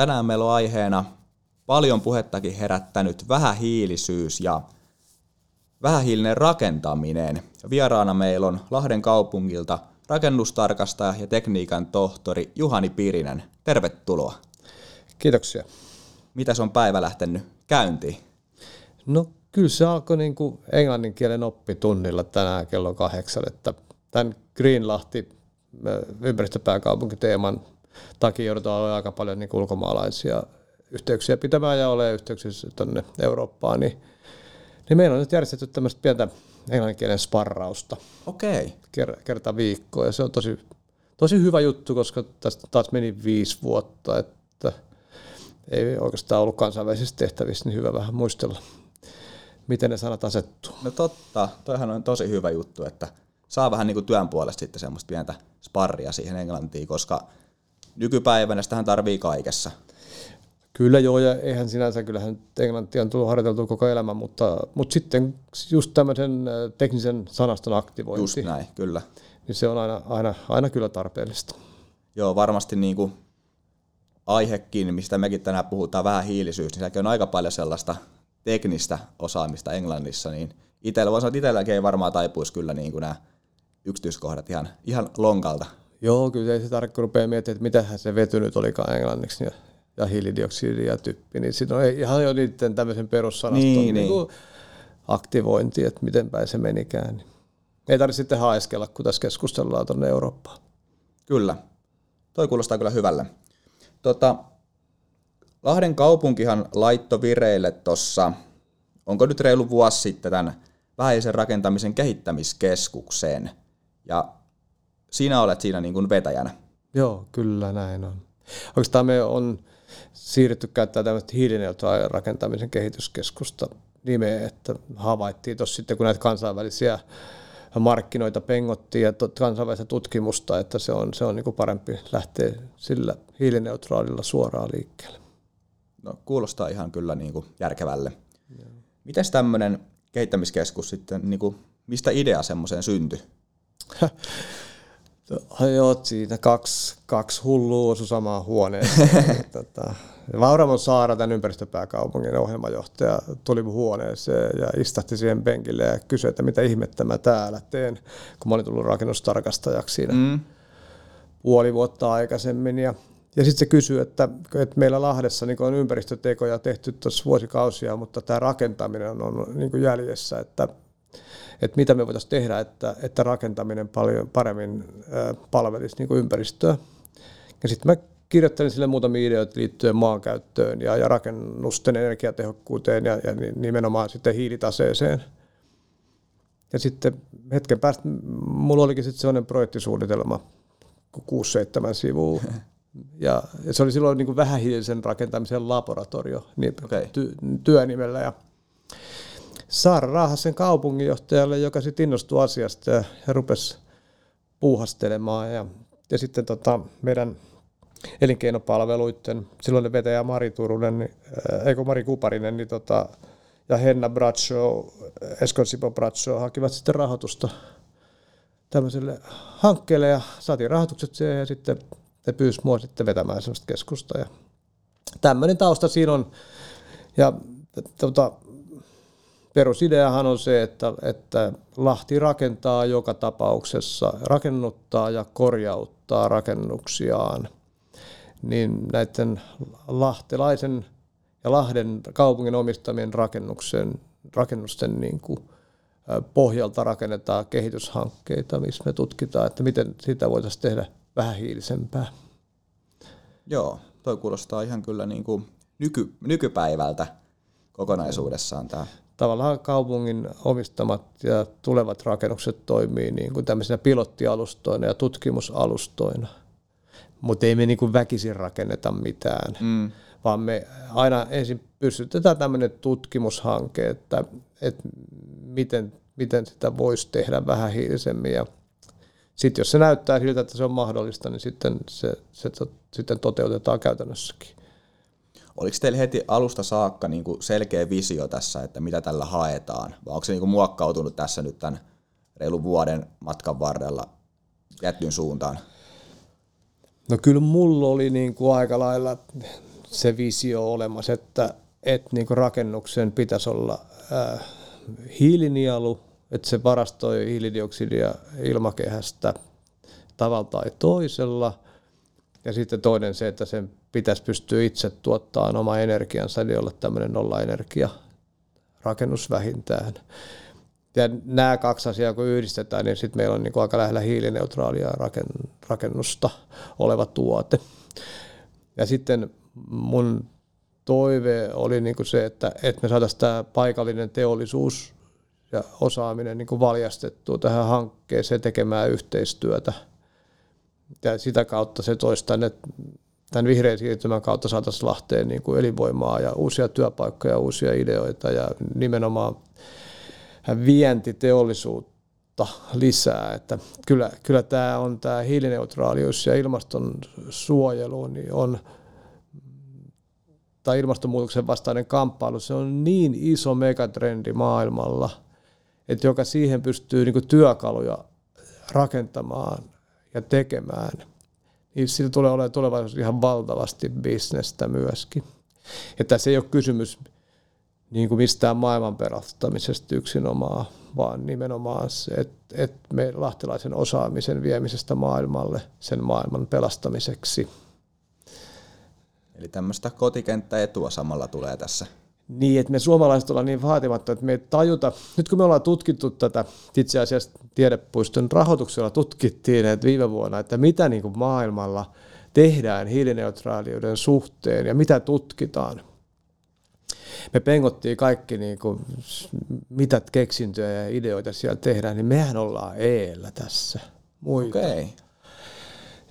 Tänään meillä on aiheena paljon puhettakin herättänyt vähähiilisyys ja vähähiilinen rakentaminen. Vieraana meillä on Lahden kaupungilta rakennustarkastaja ja tekniikan tohtori Juhani Pirinen. Tervetuloa. Kiitoksia. Mitäs on päivä lähtenyt käyntiin? No kyllä se alkoi niin kuin englannin kielen oppitunnilla tänään kello kahdeksan, että tämän Greenlahti ympäristöpääkaupunkiteeman takia joudutaan olemaan aika paljon niin ulkomaalaisia yhteyksiä pitämään ja ole yhteyksissä tuonne Eurooppaan, niin, niin meillä on nyt järjestetty tämmöistä pientä englanninkielen sparrausta. Okei. Okay. Kerta viikkoa ja se on tosi, tosi hyvä juttu, koska tästä taas meni viisi vuotta, että ei oikeastaan ollut kansainvälisissä tehtävissä, niin hyvä vähän muistella, miten ne sanat asettuu. No totta, toihan on tosi hyvä juttu, että saa vähän niin kuin työn puolesta sitten semmoista pientä sparria siihen englantiin, koska nykypäivänä sitähän tarvii kaikessa. Kyllä joo, ja eihän sinänsä, kyllähän englantia on tullut harjoiteltua koko elämä, mutta, mutta sitten just tämmöisen teknisen sanaston aktivointi. Just näin, kyllä. Niin se on aina, aina, aina kyllä tarpeellista. Joo, varmasti niin kuin aihekin, mistä mekin tänään puhutaan, vähän hiilisyys, niin on aika paljon sellaista teknistä osaamista Englannissa, niin itsellä, voisi sanoa, että itselläkin ei varmaan taipuisi kyllä niin kuin nämä yksityiskohdat ihan, ihan lonkalta. Joo, kyllä ei se tarkka rupea miettimään, että mitähän se vety nyt olikaan englanniksi ja, ja hiilidioksidi ja typpi, niin siinä on ihan jo niiden tämmöisen perussanaston niin, niin. Niin aktivointi, että miten päin se menikään. Niin ei tarvitse sitten haeskella, kun tässä keskustellaan tuonne Eurooppaan. Kyllä. Toi kuulostaa kyllä hyvälle. Tota, Lahden kaupunkihan laitto vireille tuossa, onko nyt reilu vuosi sitten tämän vähäisen rakentamisen kehittämiskeskukseen. Ja sinä olet siinä niin kuin vetäjänä. Joo, kyllä näin on. Oikeastaan me on siirrytty käyttämään tämmöistä hiilineutraalin rakentamisen kehityskeskusta nimeä, että havaittiin tuossa sitten, kun näitä kansainvälisiä markkinoita pengottiin ja kansainvälistä tutkimusta, että se on, se on niin kuin parempi lähteä sillä hiilineutraalilla suoraan liikkeelle. No, kuulostaa ihan kyllä niin kuin järkevälle. Miten tämmöinen kehittämiskeskus sitten, niin kuin, mistä idea semmoiseen syntyi? Joo, siitä kaksi, kaksi hullua osui samaan huoneeseen. tota, Vauramon Saara, tämän ympäristöpääkaupungin ohjelmajohtaja, tuli mun huoneeseen ja istahti siihen penkille ja kysyi, että mitä ihmettä mä täällä teen, kun mä olin tullut rakennustarkastajaksi siinä mm. puoli vuotta aikaisemmin. Ja, ja sitten se kysyi, että, että meillä Lahdessa niin on ympäristötekoja tehty tuossa vuosikausia, mutta tämä rakentaminen on, on niin jäljessä, että että mitä me voitaisiin tehdä, että, että rakentaminen paljon paremmin palvelisi niin kuin ympäristöä. Ja sitten mä kirjoittelin sille muutamia ideoita liittyen maankäyttöön ja, ja rakennusten energiatehokkuuteen ja, ja nimenomaan sitten hiilitaseeseen. Ja sitten hetken päästä mulla olikin sitten sellainen projektisuunnitelma, 6-7 sivua. Ja, ja se oli silloin niin kuin vähähiilisen rakentamisen laboratorio niin okay. ty, työnimellä. Ja Saara Raahasen kaupunginjohtajalle, joka sitten innostui asiasta ja, ja rupesi puuhastelemaan. Ja, ja sitten tota, meidän elinkeinopalveluiden silloin vetäjä Mari Turunen, niin, äh, eikö Mari Kuparinen, niin tota, ja Henna Bradshaw, Eskon Sipo Bradshaw hakivat sitten rahoitusta tämmöiselle hankkeelle ja saatiin rahoitukset siihen ja sitten ne pyysi mua sitten vetämään sellaista keskusta ja tämmöinen tausta siinä on ja tota, perusideahan on se, että, että Lahti rakentaa joka tapauksessa, rakennuttaa ja korjauttaa rakennuksiaan, niin näiden lahtelaisen ja Lahden kaupungin omistamien rakennuksen, rakennusten niin kuin pohjalta rakennetaan kehityshankkeita, missä me tutkitaan, että miten sitä voitaisiin tehdä vähähiilisempää. Joo, toi kuulostaa ihan kyllä niin kuin nyky, nykypäivältä kokonaisuudessaan tämä tavallaan kaupungin omistamat ja tulevat rakennukset toimii niin kuin tämmöisenä pilottialustoina ja tutkimusalustoina. Mutta ei me niin kuin väkisin rakenneta mitään, mm. vaan me aina ensin pystytetään tämmöinen tutkimushanke, että, että miten, miten sitä voisi tehdä vähän hiilisemmin. Ja sitten jos se näyttää siltä, että se on mahdollista, niin sitten se, se to, sitten toteutetaan käytännössäkin. Oliko teillä heti alusta saakka niin kuin selkeä visio tässä, että mitä tällä haetaan? Vai onko se niin kuin muokkautunut tässä nyt tämän reilun vuoden matkan varrella jättyn suuntaan? No kyllä mulla oli niin kuin aika lailla se visio olemassa, että, että niin rakennuksen pitäisi olla äh, hiilinielu, että se varastoi hiilidioksidia ilmakehästä tavalla tai toisella. Ja sitten toinen se, että sen pitäisi pystyä itse tuottamaan oma energiansa, eli olla tämmöinen nollaenergia rakennus vähintään. Ja nämä kaksi asiaa kun yhdistetään, niin sitten meillä on niin kuin aika lähellä hiilineutraalia rakennusta oleva tuote. Ja sitten mun toive oli niin kuin se, että, että me saataisiin tämä paikallinen teollisuus ja osaaminen niin kuin valjastettua tähän hankkeeseen tekemään yhteistyötä. Ja sitä kautta se toisi tänne, tämän vihreän siirtymän kautta saataisiin Lahteen niin kuin elinvoimaa ja uusia työpaikkoja, uusia ideoita ja nimenomaan vientiteollisuutta lisää. Että kyllä, kyllä tämä on tämä hiilineutraalius ja ilmastonsuojelu niin on – tai ilmastonmuutoksen vastainen kamppailu, se on niin iso megatrendi maailmalla, että joka siihen pystyy niin työkaluja rakentamaan ja tekemään, niin sillä tulee olemaan tulevaisuudessa ihan valtavasti bisnestä myöskin. Ja tässä ei ole kysymys niin kuin mistään maailman pelastamisesta yksinomaan, vaan nimenomaan se, että, että me lahtelaisen osaamisen viemisestä maailmalle sen maailman pelastamiseksi – Eli tämmöistä kotikenttäetua samalla tulee tässä. Niin, että me suomalaiset ollaan niin vaatimatta, että me ei tajuta, nyt kun me ollaan tutkittu tätä, itse asiassa tiedepuiston rahoituksella tutkittiin että viime vuonna, että mitä niin kuin maailmalla tehdään hiilineutraaliuden suhteen ja mitä tutkitaan. Me pengottiin kaikki, niin kuin, mitä keksintöjä ja ideoita siellä tehdään, niin mehän ollaan eellä tässä. Muita. Okay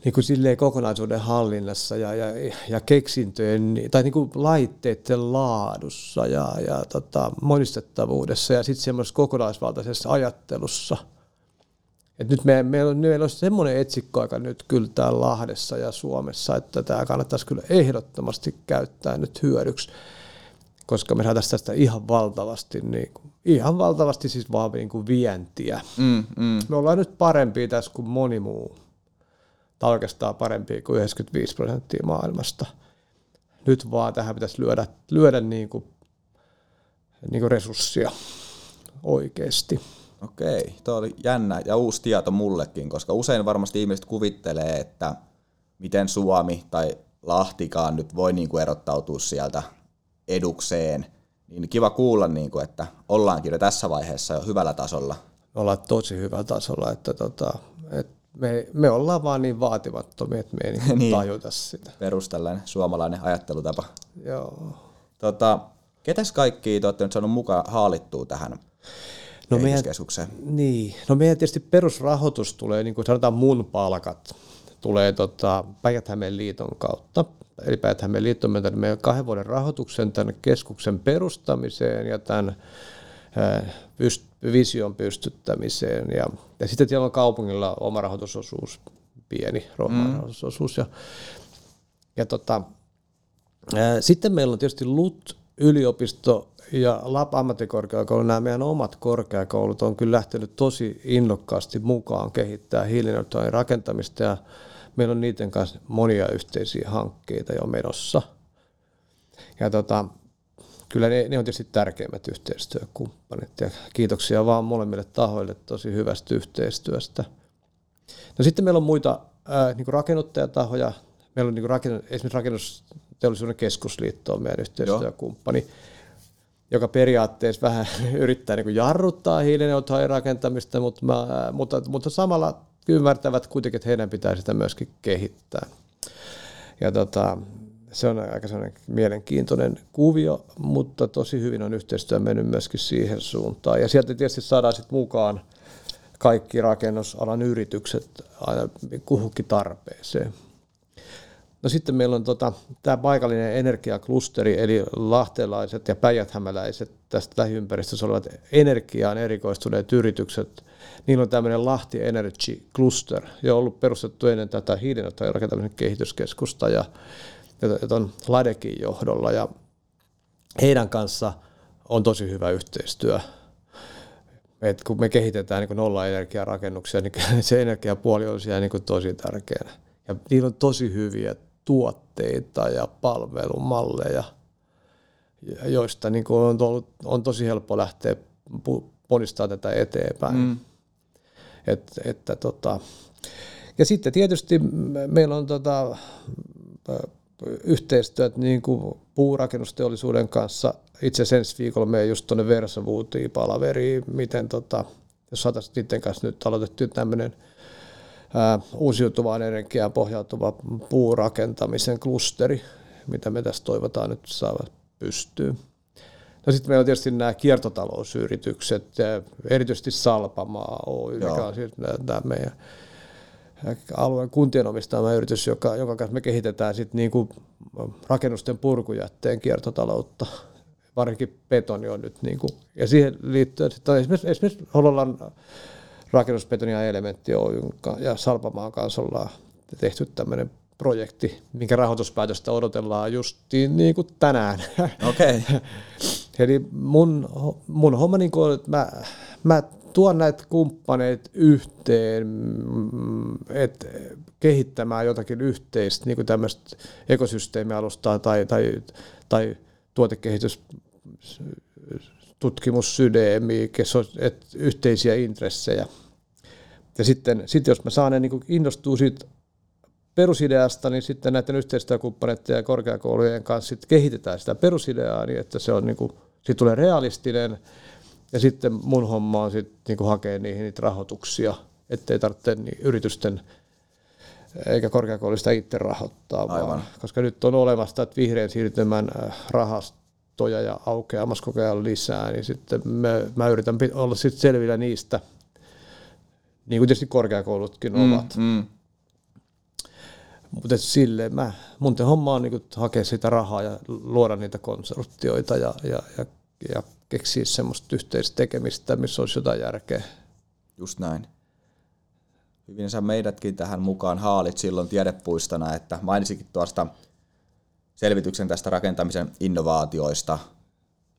niin kuin silleen kokonaisuuden hallinnassa ja, ja, ja keksintöjen tai niin kuin laitteiden laadussa ja, ja tota, monistettavuudessa ja sitten semmoisessa kokonaisvaltaisessa ajattelussa. Et nyt me, meillä, on, meillä on semmoinen etsikkoaika nyt kyllä täällä Lahdessa ja Suomessa, että tämä kannattaisi kyllä ehdottomasti käyttää nyt hyödyksi, koska me saataisiin tästä ihan valtavasti, niin kuin, ihan valtavasti siis vaan niin kuin vientiä. Mm, mm. Me ollaan nyt parempia tässä kuin moni muu tai oikeastaan parempi kuin 95 prosenttia maailmasta. Nyt vaan tähän pitäisi lyödä, lyödä niin kuin, niin kuin resurssia oikeasti. Okei, tuo oli jännä ja uusi tieto mullekin, koska usein varmasti ihmiset kuvittelee, että miten Suomi tai Lahtikaan nyt voi niin kuin erottautua sieltä edukseen. Niin kiva kuulla, niin kuin, että ollaankin jo tässä vaiheessa jo hyvällä tasolla. Me ollaan tosi hyvällä tasolla, että, tota, että me, me ollaan vaan niin vaatimattomia, että me ei niin niin. tajuta sitä. Perus tällainen suomalainen ajattelutapa. Joo. Tota, ketäs kaikki te olette nyt saanut mukaan haalittua tähän no meidän, niin, no meidän tietysti perusrahoitus tulee, niin kuin sanotaan mun palkat, tulee tota, päijät liiton kautta. Eli päijät liitto on meidän kahden vuoden rahoituksen tämän keskuksen perustamiseen ja tämän pyst- vision pystyttämiseen. Ja, ja sitten siellä on kaupungilla oma rahoitusosuus, pieni mm. rahoitusosuus. Ja, ja tota, ää, sitten meillä on tietysti LUT, yliopisto ja LAP ammattikorkeakoulu, nämä meidän omat korkeakoulut on kyllä lähtenyt tosi innokkaasti mukaan kehittää hiilineutraalin rakentamista ja meillä on niiden kanssa monia yhteisiä hankkeita jo menossa. Ja tota, kyllä ne, ne on tietysti tärkeimmät yhteistyökumppanit ja kiitoksia vaan molemmille tahoille tosi hyvästä yhteistyöstä. No sitten meillä on muita ää, niin rakennuttajatahoja. Meillä on niin rakennus, esimerkiksi Rakennusteollisuuden keskusliitto on meidän yhteistyökumppani, Joo. joka periaatteessa vähän yrittää niin jarruttaa hiilineutraalin rakentamista, mutta, mä, mutta, mutta samalla ymmärtävät kuitenkin, että heidän pitää sitä myöskin kehittää. Ja tota, se on aika sellainen mielenkiintoinen kuvio, mutta tosi hyvin on yhteistyö mennyt myöskin siihen suuntaan. Ja sieltä tietysti saadaan sitten mukaan kaikki rakennusalan yritykset aina kuhunkin tarpeeseen. No sitten meillä on tota, tämä paikallinen energiaklusteri, eli lahtelaiset ja päijäthämäläiset tästä lähiympäristössä olevat energiaan erikoistuneet yritykset. Niillä on tämmöinen Lahti Energy Cluster, jo ollut perustettu ennen tätä hiilineutraalin rakentamisen kehityskeskusta. Ja jota on Ladekin johdolla ja heidän kanssa on tosi hyvä yhteistyö. Et kun me kehitetään niin nolla-energiarakennuksia, niin se energiapuoli on siellä niin tosi tärkeänä. Ja niillä on tosi hyviä tuotteita ja palvelumalleja, joista niin on, ollut, on tosi helppo lähteä ponistaa tätä eteenpäin. Mm. Et, että tota, ja sitten tietysti meillä on tota, yhteistyöt niin kuin puurakennusteollisuuden kanssa. Itse asiassa ensi viikolla me just tuonne Versavuutiin palaveriin, miten tota, jos saataisiin niiden kanssa nyt aloitettu tämmöinen uusiutuvaan energiaan pohjautuva puurakentamisen klusteri, mitä me tässä toivotaan nyt saavat pystyyn. No sitten meillä on tietysti nämä kiertotalousyritykset, erityisesti Salpamaa Oy, mikä on siis tämä meidän alueen kuntien omistama yritys, joka, joka kanssa me kehitetään sit niinku rakennusten purkujätteen kiertotaloutta. Varsinkin betoni on nyt, niinku, ja siihen liittyen sitten esimerkiksi, esimerkiksi Hololan rakennusbetoni ja elementti Oy ja Salpamaan kanssa ollaan tehty tämmöinen projekti, minkä rahoituspäätöstä odotellaan justiin niin kuin tänään. Okay. Eli mun, mun homma niin kuin, että mä, mä tuon näitä kumppaneita yhteen, mm, että kehittämään jotakin yhteistä niin kuin tämmöistä ekosysteemialustaa tai, tai, tai tuotekehitys tutkimussydämiä, että yhteisiä intressejä. Ja sitten, sitten jos mä saan ne niin innostuu siitä perusideasta, niin sitten näiden yhteistyökumppaneiden ja korkeakoulujen kanssa sitten kehitetään sitä perusideaa niin, että se on niin kuin, siitä tulee realistinen, ja sitten mun homma on sitten niin hakea niihin niitä rahoituksia, ettei tarvitse niin yritysten eikä korkeakoulusta itse rahoittaa, vaan, koska nyt on olemassa että vihreän siirtymän äh, rahastoja ja aukeamassa koko ajan lisää, niin sitten mä, mä yritän olla sitten selvillä niistä, niin kuin tietysti korkeakoulutkin mm, ovat. Mm. Mutta sille mä, mun te homma on niin hakea sitä rahaa ja luoda niitä konsortioita ja, ja, ja, ja keksiä semmoista yhteistä tekemistä, missä olisi jotain järkeä. Just näin. Hyvin sä meidätkin tähän mukaan haalit silloin tiedepuistona, että mainitsikin tuosta selvityksen tästä rakentamisen innovaatioista,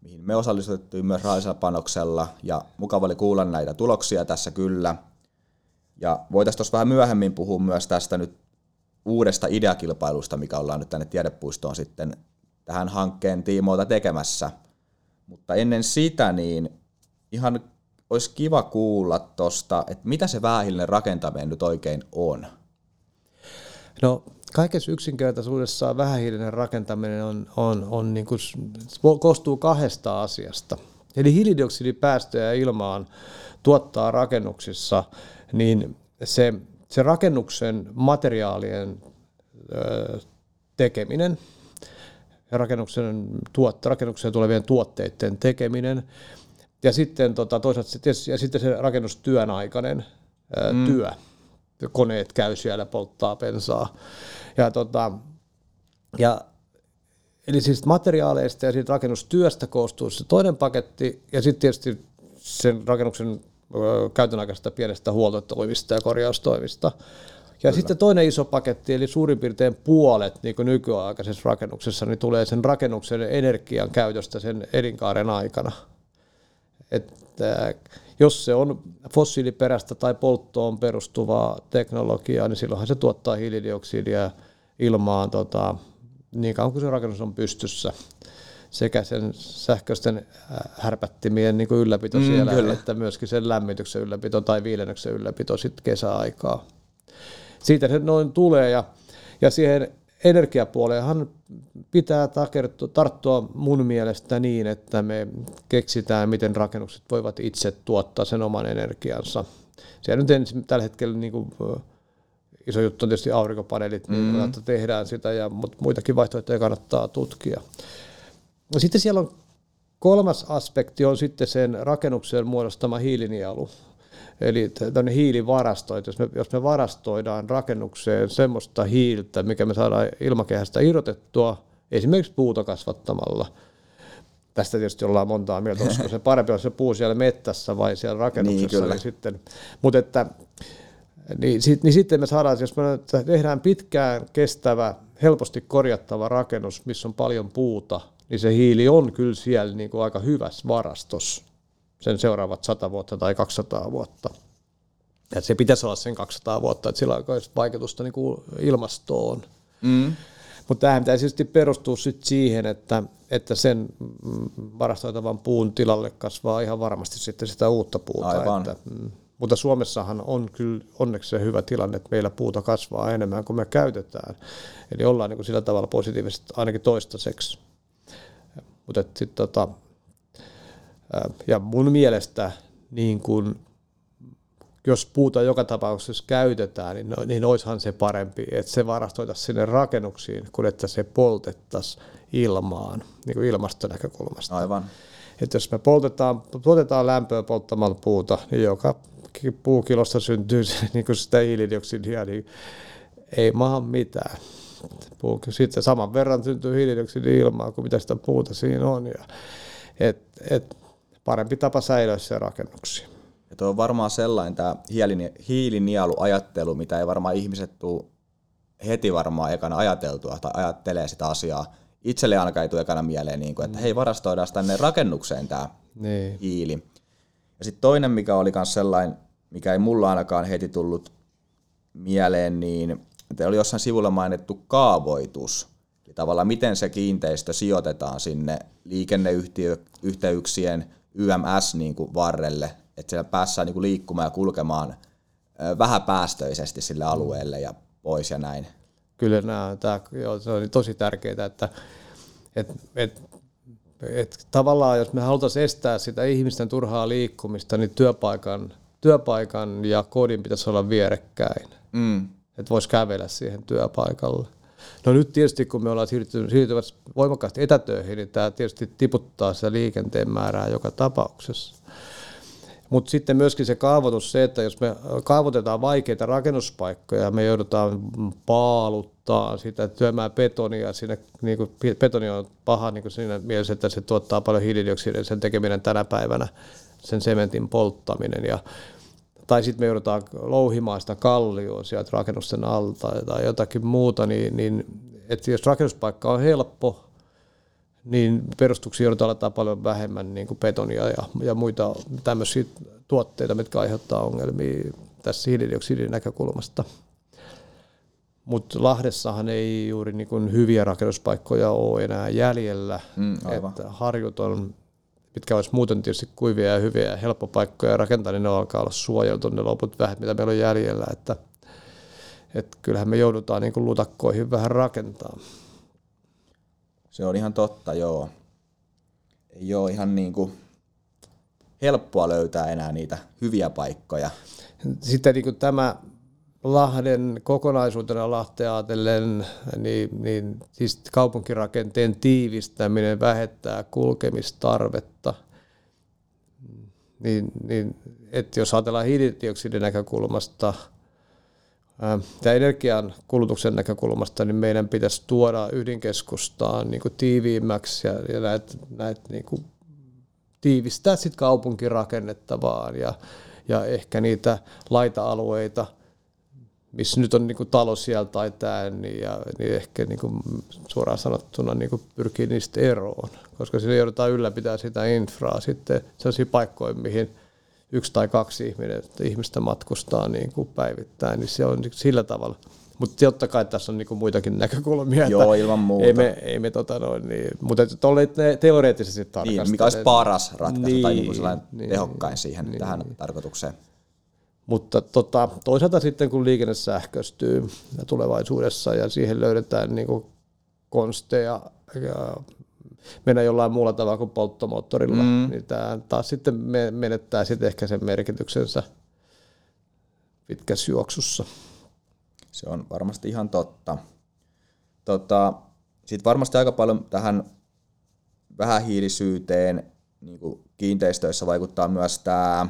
mihin me osallistuttiin myös rahallisella panoksella, ja mukava oli kuulla näitä tuloksia tässä kyllä. Ja voitaisiin tuossa vähän myöhemmin puhua myös tästä nyt uudesta ideakilpailusta, mikä ollaan nyt tänne tiedepuistoon sitten tähän hankkeen tiimoilta tekemässä. Mutta ennen sitä niin ihan olisi kiva kuulla tuosta, että mitä se vähähiilinen rakentaminen nyt oikein on. No kaikessa yksinkertaisuudessa vähähiilinen rakentaminen on, on, on niin kuin, koostuu kahdesta asiasta. Eli hiilidioksidipäästöjä ilmaan tuottaa rakennuksissa, niin se se rakennuksen materiaalien tekeminen ja rakennuksen, tuot, rakennukseen tulevien tuotteiden tekeminen ja sitten tota, toisaalta ja sitten se rakennustyön aikainen mm. työ. Koneet käy siellä, polttaa bensaa. Ja, tota, ja Eli siis materiaaleista ja siitä rakennustyöstä koostuu se toinen paketti, ja sitten tietysti sen rakennuksen käytön aikaisesta pienestä huoltotoimista ja korjaustoimista. Ja Kyllä. sitten toinen iso paketti, eli suurin piirtein puolet niin kuin nykyaikaisessa rakennuksessa, niin tulee sen rakennuksen energian käytöstä sen elinkaaren aikana. Että jos se on fossiiliperäistä tai polttoon perustuvaa teknologiaa, niin silloinhan se tuottaa hiilidioksidia ilmaan tota, niin kauan kuin se rakennus on pystyssä sekä sen sähköisten äh, härpättimien niin kuin ylläpito mm, siellä, kyllä. että myöskin sen lämmityksen ylläpito tai viilennyksen ylläpito sitten kesäaikaa. Siitä se noin tulee ja, ja siihen energiapuoleenhan pitää takertua, tarttua mun mielestä niin, että me keksitään, miten rakennukset voivat itse tuottaa sen oman energiansa. Siellä nyt ensin tällä hetkellä niin kuin, iso juttu on tietysti aurinkopaneelit, niin mm. niin tehdään sitä, ja, mutta muitakin vaihtoehtoja kannattaa tutkia. No sitten siellä on kolmas aspekti on sitten sen rakennuksen muodostama hiilinielu. Eli tämmöinen hiilivarasto, että jos me, jos me varastoidaan rakennukseen semmoista hiiltä, mikä me saadaan ilmakehästä irrotettua, esimerkiksi puuta kasvattamalla, tästä tietysti ollaan montaa mieltä, olisiko se parempi olla se puu siellä mettässä vai siellä rakennuksessa. Niin, niin sitten, mutta että, niin, sit, niin sitten me saadaan, jos me tehdään pitkään kestävä, helposti korjattava rakennus, missä on paljon puuta, niin se hiili on kyllä siellä niin kuin aika hyvässä varastossa sen seuraavat 100 vuotta tai 200 vuotta. Ja se pitäisi olla sen 200 vuotta, että sillä olisi vaikutusta niin kuin ilmastoon. Mm. Mutta tämähän pitäisi tietysti perustua sit siihen, että, että sen varastoitavan puun tilalle kasvaa ihan varmasti sitten sitä uutta puuta. Aivan. Että, mm, mutta Suomessahan on kyllä onneksi se hyvä tilanne, että meillä puuta kasvaa enemmän kuin me käytetään. Eli ollaan niin kuin sillä tavalla positiivisesti ainakin toistaiseksi. Mutta sit, tota, ja mun mielestä niin kun, jos puuta joka tapauksessa käytetään, niin, no, niin olisihan se parempi, että se varastoitaisiin sinne rakennuksiin, kuin että se poltettaisiin ilmaan, niin kuin ilmastonäkökulmasta. Aivan. Että jos me poltetaan, tuotetaan lämpöä polttamalla puuta, niin joka puukilosta syntyy niin kuin sitä hiilidioksidia, niin ei maahan mitään. Sitten saman verran syntyy hiilidioksidia ilmaa kuin mitä sitä puuta siinä on. Ja, et, et, parempi tapa säilyä se rakennuksia. Ja tuo on varmaan sellainen tämä hiilinieluajattelu, mitä ei varmaan ihmiset tule heti varmaan ekana ajateltua tai ajattelee sitä asiaa. Itselle ainakaan ei tule ekana mieleen, niin kuin, että hei varastoidaan tänne rakennukseen tämä niin. hiili. Ja sitten toinen, mikä oli myös sellainen, mikä ei mulla ainakaan heti tullut mieleen, niin että oli jossain sivulla mainittu kaavoitus. Ja tavallaan miten se kiinteistö sijoitetaan sinne liikenneyhteyksien YMS niin kuin varrelle, että siellä päässään niin kuin liikkumaan ja kulkemaan vähäpäästöisesti sille alueelle ja pois ja näin. Kyllä nämä, tämä, joo, se on tosi tärkeää, että et, et, et, tavallaan jos me halutaan estää sitä ihmisten turhaa liikkumista, niin työpaikan, työpaikan ja kodin pitäisi olla vierekkäin. Mm. Että voisi kävellä siihen työpaikalle. No nyt tietysti kun me ollaan siirtymässä voimakkaasti etätöihin, niin tämä tietysti tiputtaa sitä liikenteen määrää joka tapauksessa. Mutta sitten myöskin se kaavoitus, se, että jos me kaavoitetaan vaikeita rakennuspaikkoja, me joudutaan paaluttaa sitä työmään betonia, siinä, niin kuin, betoni on paha niin kuin siinä mielessä, että se tuottaa paljon hiilidioksidia, sen tekeminen tänä päivänä, sen sementin polttaminen ja tai sitten me joudutaan louhimaan sitä kallioa sieltä rakennusten alta tai jotakin muuta, niin, niin että jos rakennuspaikka on helppo, niin perustuksia joudutaan laittaa paljon vähemmän niin kuin betonia ja, ja muita tämmöisiä tuotteita, mitkä aiheuttaa ongelmia tässä hiilidioksidin näkökulmasta. Mutta Lahdessahan ei juuri niin kuin hyviä rakennuspaikkoja ole enää jäljellä. Mm, että harjut on mitkä olisi muuten tietysti kuivia ja hyviä ja helppo paikkoja rakentaa, niin ne alkaa olla suojeltu ne loput vähän, mitä meillä on jäljellä. Että, että kyllähän me joudutaan niin kuin lutakkoihin vähän rakentaa. Se on ihan totta, joo. Ei ole ihan niin kuin helppoa löytää enää niitä hyviä paikkoja. Sitten niin kuin tämä Lahden kokonaisuutena Lahtea ajatellen, niin, niin siis kaupunkirakenteen tiivistäminen vähettää kulkemistarvetta. Niin, niin, että jos ajatellaan hiilidioksidin näkökulmasta tai energian kulutuksen näkökulmasta, niin meidän pitäisi tuoda ydinkeskustaan niin kuin tiiviimmäksi ja, ja näitä, näitä niin kuin tiivistää sitten kaupunkirakennetta vaan ja, ja ehkä niitä laita-alueita – missä nyt on niin kuin talo siellä tai tämä, niin, ja, niin ehkä niin kuin suoraan sanottuna niin kuin pyrkii niistä eroon, koska siinä joudutaan ylläpitää sitä infraa sitten sellaisia paikkoja, mihin yksi tai kaksi ihmistä matkustaa niin kuin päivittäin, niin se on sillä tavalla. Mutta totta kai tässä on niinku muitakin näkökulmia. Joo, ilman muuta. Ei me, ei me tota noin, niin, mutta tuolle teoreettisesti tarkastaa. Niin, mikä olisi paras ratkaisu niin, tai niinku niin, tehokkain siihen niin, tähän niin. tarkoitukseen. Mutta tota, toisaalta sitten kun liikenne sähköistyy tulevaisuudessa ja siihen löydetään niin kuin konsteja ja mennä jollain muulla tavalla kuin polttomoottorilla, mm. niin tämä taas sitten menettää sitten ehkä sen merkityksensä pitkässä juoksussa. Se on varmasti ihan totta. Tota, Sitten varmasti aika paljon tähän vähähiilisyyteen niin kuin kiinteistöissä vaikuttaa myös tämä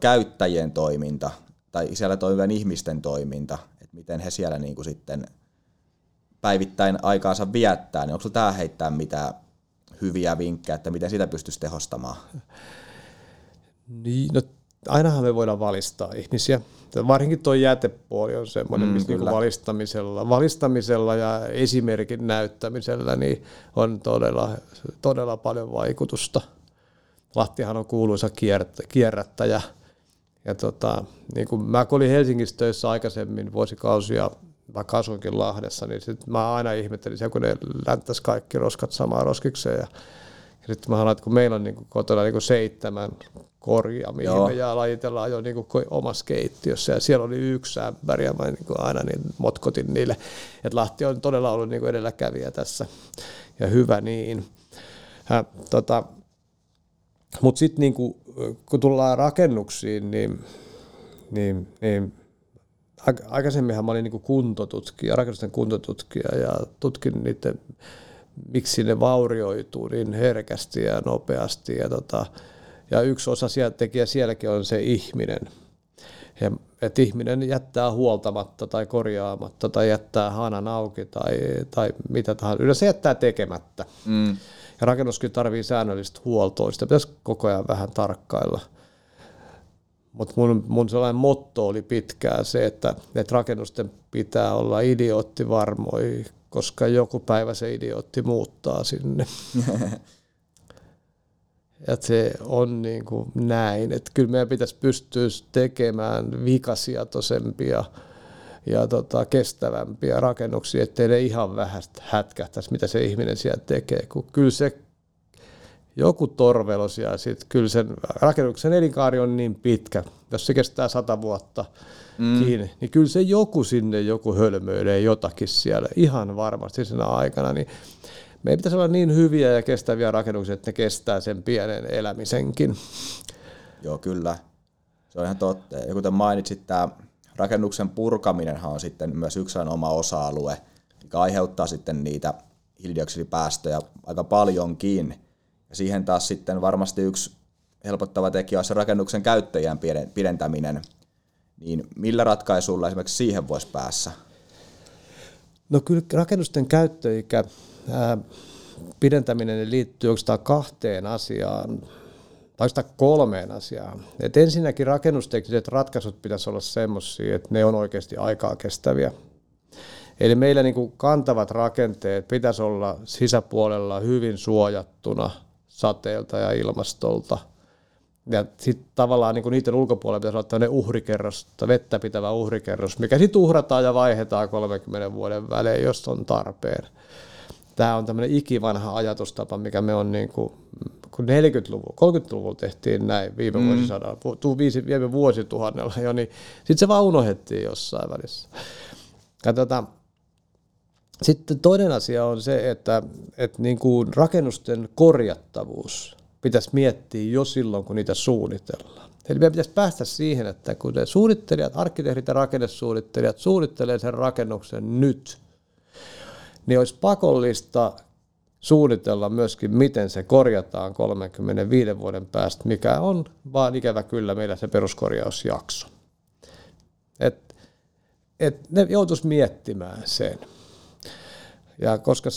käyttäjien toiminta tai siellä toimivien ihmisten toiminta, että miten he siellä niin kuin sitten päivittäin aikaansa viettää, niin onko tämä heittää mitään hyviä vinkkejä, että miten sitä pystyisi tehostamaan? Niin, no, ainahan me voidaan valistaa ihmisiä. Varsinkin tuo jätepuoli on semmoinen, mm, missä niin valistamisella, valistamisella ja esimerkin näyttämisellä niin on todella, todella paljon vaikutusta. Lahtihan on kuuluisa kierrättäjä. Ja tota, niin kuin mä olin Helsingissä töissä aikaisemmin vuosikausia vaikka asuinkin Lahdessa, niin sit mä aina ihmettelin se, kun ne länttäisi kaikki roskat samaan roskikseen. Ja, ja sitten mä haluan, että kun meillä on niin kotona niin seitsemän korja, mihin Joo. me ja lajitellaan jo niin kuin omassa keittiössä. Ja siellä oli yksi ämpäri ja mä niin kuin aina niin motkotin niille. Että Lahti on todella ollut niin kuin edelläkävijä tässä ja hyvä niin. Ja, tota, Mutta sitten niin kun tullaan rakennuksiin, niin, niin, niin aikaisemminhan mä olin niin kuntotutkija, rakennusten kuntotutkija ja tutkin niiden, miksi ne vaurioituu niin herkästi ja nopeasti. Ja, tota, ja yksi osa tekijä sielläkin on se ihminen. Ja, että ihminen jättää huoltamatta tai korjaamatta tai jättää hanan auki tai, tai mitä tahansa. Yleensä jättää tekemättä. Mm. Ja rakennuskin tarvii säännöllistä huoltoa. Sitä pitäisi koko ajan vähän tarkkailla. Mutta mun, mun sellainen motto oli pitkään se, että, että rakennusten pitää olla idioottivarmoja, koska joku päivä se idiootti muuttaa sinne. että se on niin kuin näin, että kyllä meidän pitäisi pystyä tekemään vikasiatoisempia ja tota, kestävämpiä rakennuksia, ettei ne ihan vähän hätkähtäisi, mitä se ihminen siellä tekee, kun kyllä se joku torvelos ja sitten kyllä sen rakennuksen elinkaari on niin pitkä, jos se kestää sata vuotta mm. kiinni, niin kyllä se joku sinne joku hölmöilee jotakin siellä ihan varmasti siinä aikana, niin meidän pitäisi olla niin hyviä ja kestäviä rakennuksia, että ne kestää sen pienen elämisenkin. Joo, kyllä. Se on ihan totta. Ja kuten mainitsit, tämä rakennuksen purkaminenhan on sitten myös yksi oma osa-alue, mikä aiheuttaa sitten niitä hiilidioksidipäästöjä aika paljonkin. Ja siihen taas sitten varmasti yksi helpottava tekijä on se rakennuksen käyttäjän pidentäminen. Niin millä ratkaisulla esimerkiksi siihen voisi päässä? No kyllä rakennusten käyttöikä ää, pidentäminen liittyy oikeastaan kahteen asiaan, tai kolmeen asiaan. Et ensinnäkin rakennustekniset ratkaisut pitäisi olla sellaisia, että ne on oikeasti aikaa kestäviä. Eli meillä niin kuin kantavat rakenteet pitäisi olla sisäpuolella hyvin suojattuna – sateelta ja ilmastolta. Ja sitten tavallaan niin niiden ulkopuolella pitäisi olla tämmöinen uhrikerros, vettä pitävä uhrikerros, mikä sitten uhrataan ja vaihdetaan 30 vuoden välein, jos on tarpeen. Tämä on tämmöinen ikivanha ajatustapa, mikä me on niin kuin, kun 40-luvulla, 30-luvulla tehtiin näin viime mm. vuosisadalla, viime vuosituhannella jo, niin sitten se vaan unohdettiin jossain välissä. Ja tota, sitten toinen asia on se, että, että niin kuin rakennusten korjattavuus pitäisi miettiä jo silloin, kun niitä suunnitellaan. Eli meidän pitäisi päästä siihen, että kun ne suunnittelijat, arkkitehdit ja rakennesuunnittelijat suunnittelee sen rakennuksen nyt, niin olisi pakollista suunnitella myöskin, miten se korjataan 35 vuoden päästä, mikä on vaan ikävä kyllä meillä se peruskorjausjakso. Et, et ne joutuisi miettimään sen. Ja koska,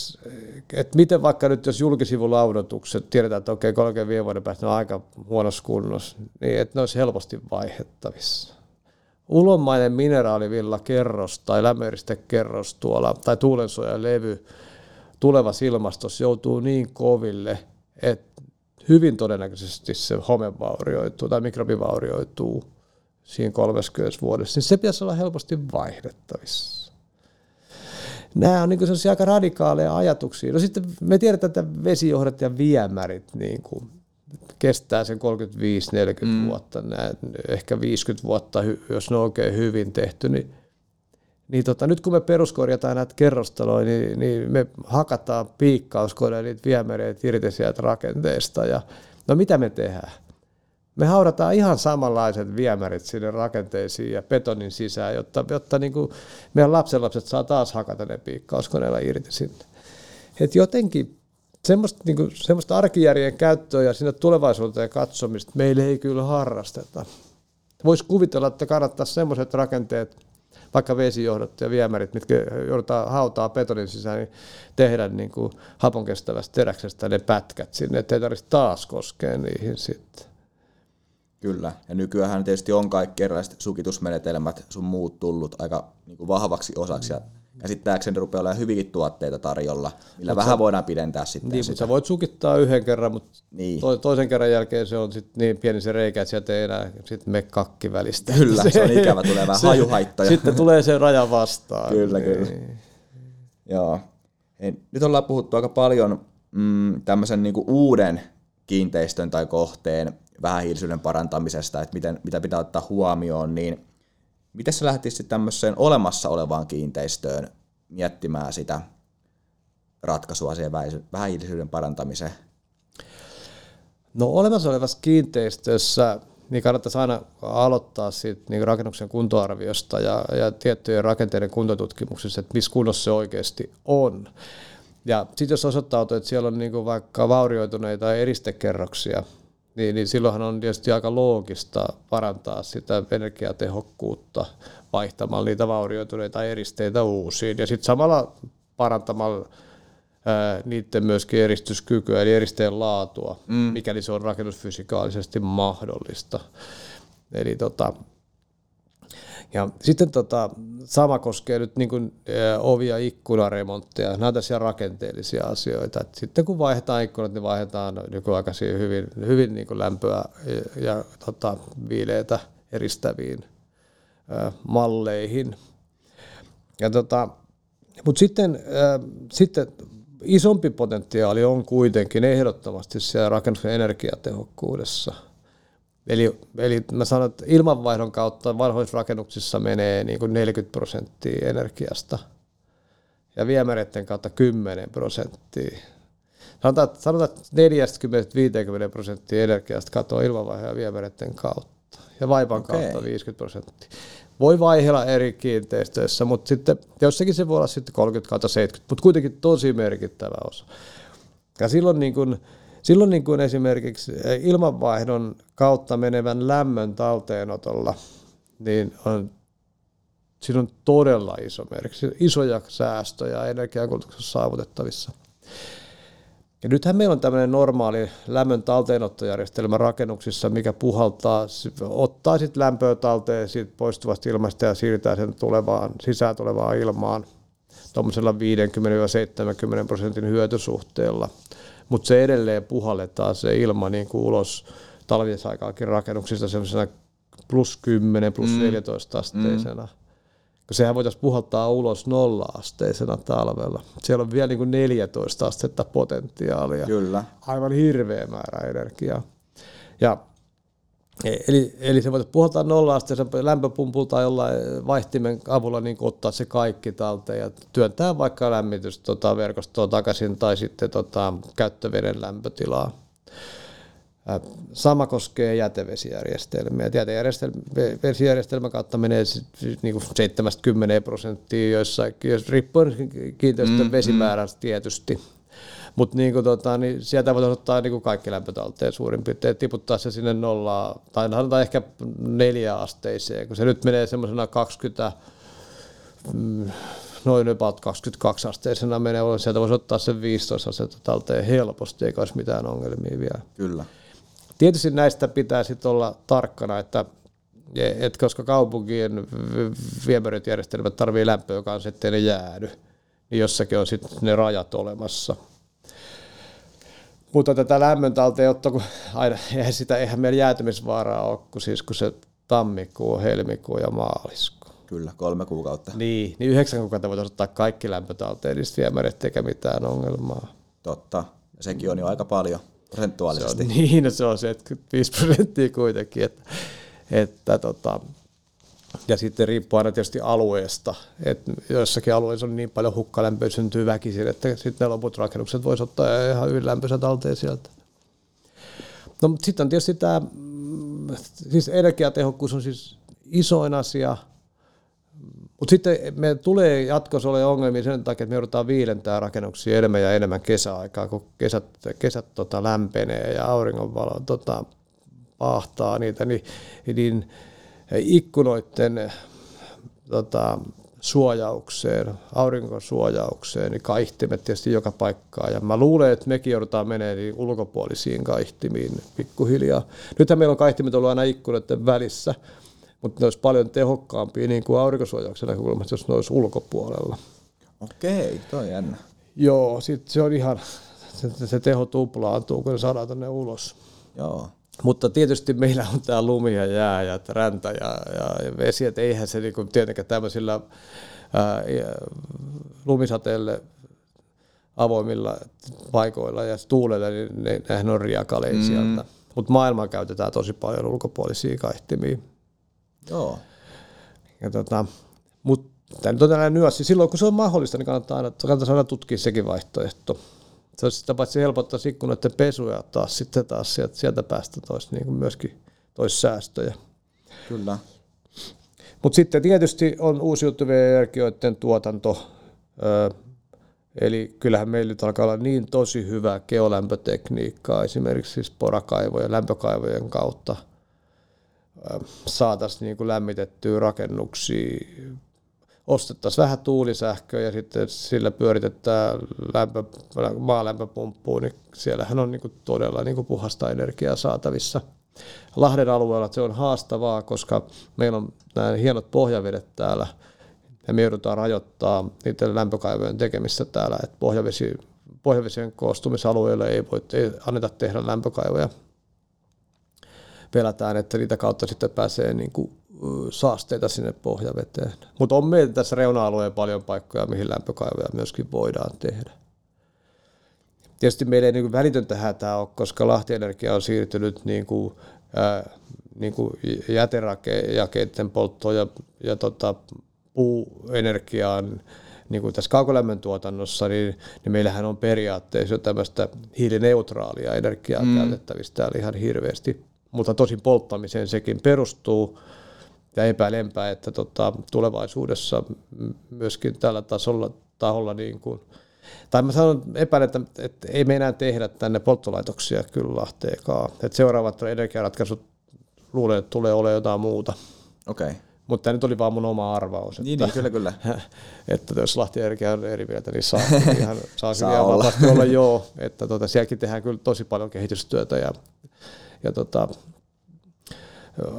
et miten vaikka nyt jos julkisivulaudotukset, tiedetään, että okei, 35 vuoden päästä on aika huonossa kunnossa, niin että ne olisi helposti vaihettavissa. Ulonmainen mineraalivilla kerros tai lämmöeristekerros tuolla, tai levy tulevassa ilmastossa joutuu niin koville, että hyvin todennäköisesti se home vaurioituu tai mikrobi vaurioituu siinä 30 vuodessa, niin se pitäisi olla helposti vaihdettavissa nämä on niin aika radikaaleja ajatuksia. No sitten me tiedetään, että vesijohdot ja viemärit niin kuin kestää sen 35-40 mm. vuotta, nää, ehkä 50 vuotta, jos ne on oikein hyvin tehty, niin niin tota, nyt kun me peruskorjataan näitä kerrostaloja, niin, niin me hakataan piikkauskoneella niitä viemäreitä irti sieltä rakenteesta. Ja, no mitä me tehdään? me haudataan ihan samanlaiset viemärit sinne rakenteisiin ja betonin sisään, jotta, jotta niin kuin meidän lapsenlapset saa taas hakata ne piikkauskoneella irti sinne. Et jotenkin semmoista, niin kuin, semmoista arkijärjen käyttöä ja sinne tulevaisuuteen katsomista meille ei kyllä harrasteta. Voisi kuvitella, että kannattaa semmoiset rakenteet, vaikka vesijohdot ja viemärit, mitkä joudutaan hautaa betonin sisään, niin tehdä niin kuin hapon kestävästä teräksestä ne pätkät sinne, ettei tarvitse taas koskea niihin sitten. Kyllä, ja nykyään tietysti on kaikki erilaiset sukitusmenetelmät sun muut tullut aika niin kuin vahvaksi osaksi, ja Ja sitten ne rupeaa olemaan hyvinkin tuotteita tarjolla, millä vähän voidaan pidentää sitten Niin, sitä. mutta sä voit sukittaa yhden kerran, mutta Niin. to, toisen kerran jälkeen se on sit niin pieni se reikä, että sieltä ei enää sit me kakki välistä. Kyllä, se on ikävä, tulee vähän hajuhaittoja. Sitten tulee se raja vastaan. Kyllä, Niin. kyllä. Joo. Hei, nyt ollaan puhuttu aika paljon mm, tämmöisen niinku uuden kiinteistön tai kohteen vähähiilisyyden parantamisesta, että miten, mitä pitää ottaa huomioon, niin miten sä lähtisit tämmöiseen olemassa olevaan kiinteistöön miettimään sitä ratkaisua siihen vähähiilisyyden parantamiseen? No olemassa olevassa kiinteistössä niin kannattaisi aina aloittaa siitä niin rakennuksen kuntoarviosta ja, ja tiettyjen rakenteiden kuntotutkimuksessa, että missä kunnossa se oikeasti on. Ja sitten jos osoittautuu, että siellä on niin vaikka vaurioituneita eristekerroksia, niin, niin silloinhan on tietysti aika loogista parantaa sitä energiatehokkuutta vaihtamalla niitä vaurioituneita eristeitä uusiin. Ja sitten samalla parantamalla ää, niiden myöskin eristyskykyä, eli eristeen laatua, mm. mikäli se on rakennusfysikaalisesti mahdollista. Eli tota, ja sitten tota, sama koskee nyt niin kuin, ä, ovi- ja ikkunaremontteja. Nämä on rakenteellisia asioita. Et sitten kun vaihdetaan ikkunat, niin vaihdetaan nykyaikaisiin hyvin, hyvin niin kuin lämpöä ja, ja tota, viileitä eristäviin ä, malleihin. Ja tota, mutta sitten, äh, sitten isompi potentiaali on kuitenkin ehdottomasti siellä rakennuksen energiatehokkuudessa. Eli, eli mä sanon, että ilmanvaihdon kautta vanhoissa rakennuksissa menee niin kuin 40 prosenttia energiasta ja viemäreiden kautta 10 prosenttia. Sanotaan, että- sanotaan että 40-50 prosenttia energiasta katoaa ilmanvaihdon ja viemäreiden kautta ja vaipan Okei. kautta 50 prosenttia. Voi vaihdella eri kiinteistöissä, mutta sitten jossakin se voi olla sitten 30 kautta 70, mutta kuitenkin tosi merkittävä osa. Ja silloin, niin kuin, silloin niin kuin esimerkiksi ilmanvaihdon kautta menevän lämmön talteenotolla, niin on, siinä on todella iso merkitys, isoja säästöjä energiankulutuksessa saavutettavissa. Ja nythän meillä on tämmöinen normaali lämmön talteenottojärjestelmä rakennuksissa, mikä puhaltaa, ottaa sitten lämpöä talteen siitä poistuvasta ilmasta ja siirtää sen tulevaan, sisään tulevaan ilmaan tuommoisella 50-70 prosentin hyötysuhteella. Mutta se edelleen puhalletaan se ilma niin kuin ulos talvisaikaakin rakennuksista semmoisena plus 10, plus 14 asteisena. Kun sehän voitaisiin puhaltaa ulos nolla-asteisena talvella. Siellä on vielä niin kuin 14 astetta potentiaalia Kyllä. aivan hirveä määrä energiaa. Ja, eli, eli se voitaisiin puhaltaa nolla asteisen lämpöpumpulta tai jollain vaihtimen avulla niin ottaa se kaikki talteen ja työntää vaikka lämmitys tota, verkostoa takaisin tai sitten tota, käyttöveden lämpötilaa. Sama koskee jätevesijärjestelmiä. Jätevesijärjestelmän kautta menee niin kuin 70 prosenttia, joissain, jos riippuen kiinteistön mm, vesimäärästä tietysti. Mutta niin tota, niin sieltä voidaan ottaa niin kuin kaikki lämpö talteen suurin piirtein, tiputtaa se sinne nollaan, tai sanotaan ehkä neljä asteiseen, kun se nyt menee semmoisena 20, mm, noin about 22 asteisena menee, sieltä voisi ottaa sen 15 astetta talteen helposti, eikä olisi mitään ongelmia vielä. Kyllä. Tietysti näistä pitää sitten olla tarkkana, että et koska kaupunkien viemäritjärjestelmät tarvii lämpöä kanssa, ettei ne jäädy, niin jossakin on sitten ne rajat olemassa. Mutta tätä lämmön talteenottoa, kun aina, eihän, sitä, eihän meillä jäätymisvaaraa ole, kun, siis, kun se tammikuu, helmikuu ja maaliskuu. Kyllä, kolme kuukautta. Niin, niin yhdeksän kuukautta voitaisiin ottaa kaikki lämpö talteen, niin sitten viemärit eikä mitään ongelmaa. Totta. Ja sekin on jo aika paljon Se prosentuaalisesti. on, niin, no se on 75 prosenttia kuitenkin. Että, että tota, ja sitten riippuu aina tietysti alueesta. Että joissakin alueissa on niin paljon hukkalämpöä syntyy väkisin, että sitten ne loput rakennukset voisi ottaa ihan hyvin lämpöisen talteen sieltä. No, mutta sitten on tietysti tämä, mm, siis energiatehokkuus on siis isoin asia, mutta sitten me tulee jatkossa ole ongelmia sen takia, että me joudutaan viilentää rakennuksia enemmän ja enemmän kesäaikaa, kun kesät, kesät tota, lämpenee ja auringonvalo tota, pahtaa niitä, niin, niin ikkunoiden tota, suojaukseen, aurinkosuojaukseen, niin kaihtimet tietysti joka paikkaan. Ja mä luulen, että mekin joudutaan menemään niin ulkopuolisiin kaihtimiin pikkuhiljaa. Nythän meillä on kaihtimet ollut aina ikkunoiden välissä, mutta ne olisi paljon tehokkaampia niin kuin aurinkosuojauksen näkökulmasta, jos ne olisi ulkopuolella. Okei, toi on jännä. Joo, sit se on ihan, se, se teho tuplaantuu, kun se saadaan tänne ulos. Joo. Mutta tietysti meillä on tämä lumi ja jää ja räntä ja, ja, ja vesi, että eihän se niinku tietenkään tämmöisillä ää, lumisateelle avoimilla paikoilla ja tuulella, niin ne, nehän on riakaleja mm. sieltä. Mutta maailmaa käytetään tosi paljon ulkopuolisia kaihtimia. Joo. Ja tota, mutta tämä nyt on tällainen nyanssi. Silloin kun se on mahdollista, niin kannattaa aina, kannattaa aina tutkia sekin vaihtoehto. Se olisi sitä paitsi helpottaa ikkunoiden pesuja taas sitten taas sieltä, sieltä päästä tois, niin kuin myöskin tois säästöjä. Kyllä. Mutta sitten tietysti on uusiutuvien energioiden tuotanto. Öö, eli kyllähän meillä nyt alkaa olla niin tosi hyvää geolämpötekniikkaa, esimerkiksi siis porakaivojen, lämpökaivojen kautta saataisiin niin lämmitettyä rakennuksia ostettaisiin vähän tuulisähköä ja sitten sillä pyöritetään lämpö, maalämpöpumppuun, niin siellähän on niin kuin todella niin kuin puhasta energiaa saatavissa. Lahden alueella se on haastavaa, koska meillä on nämä hienot pohjavedet täällä ja me joudutaan rajoittaa niiden lämpökaivojen tekemistä täällä, että pohjavesi, pohjavesien koostumisalueilla ei, voi, ei anneta tehdä lämpökaivoja. Pelätään, että niitä kautta sitten pääsee niin kuin saasteita sinne pohjaveteen. Mutta on meillä tässä reuna-alueen paljon paikkoja, mihin lämpökaivoja myöskin voidaan tehdä. Tietysti meillä ei niin välitöntä hätää ole, koska Lahti-energia on siirtynyt niin kuin, ää, niin kuin jäterakeiden polttoon ja, ja tota, puuenergiaan niin kuin tässä kaukolämmön tuotannossa, niin, niin meillähän on periaatteessa jo tämmöistä hiilineutraalia energiaa mm. käytettävissä täällä ihan hirveästi. Mutta tosin polttamiseen sekin perustuu, ja epäilempää, että tota, tulevaisuudessa myöskin tällä tasolla, taholla niin kuin, tai mä sanon epäilen, että, että ei me enää tehdä tänne polttolaitoksia kyllä Lahteenkaan. Että seuraavat energiaratkaisut luulen, että tulee olemaan jotain muuta. Okei. Okay. Mutta tämä nyt oli vaan mun oma arvaus. Niin, että, niin kyllä, kyllä. Että jos Lahti Energia on eri mieltä, niin saa, ihan, saa, saa ihan olla. olla joo. Että tota, sielläkin tehdään kyllä tosi paljon kehitystyötä ja, ja tota,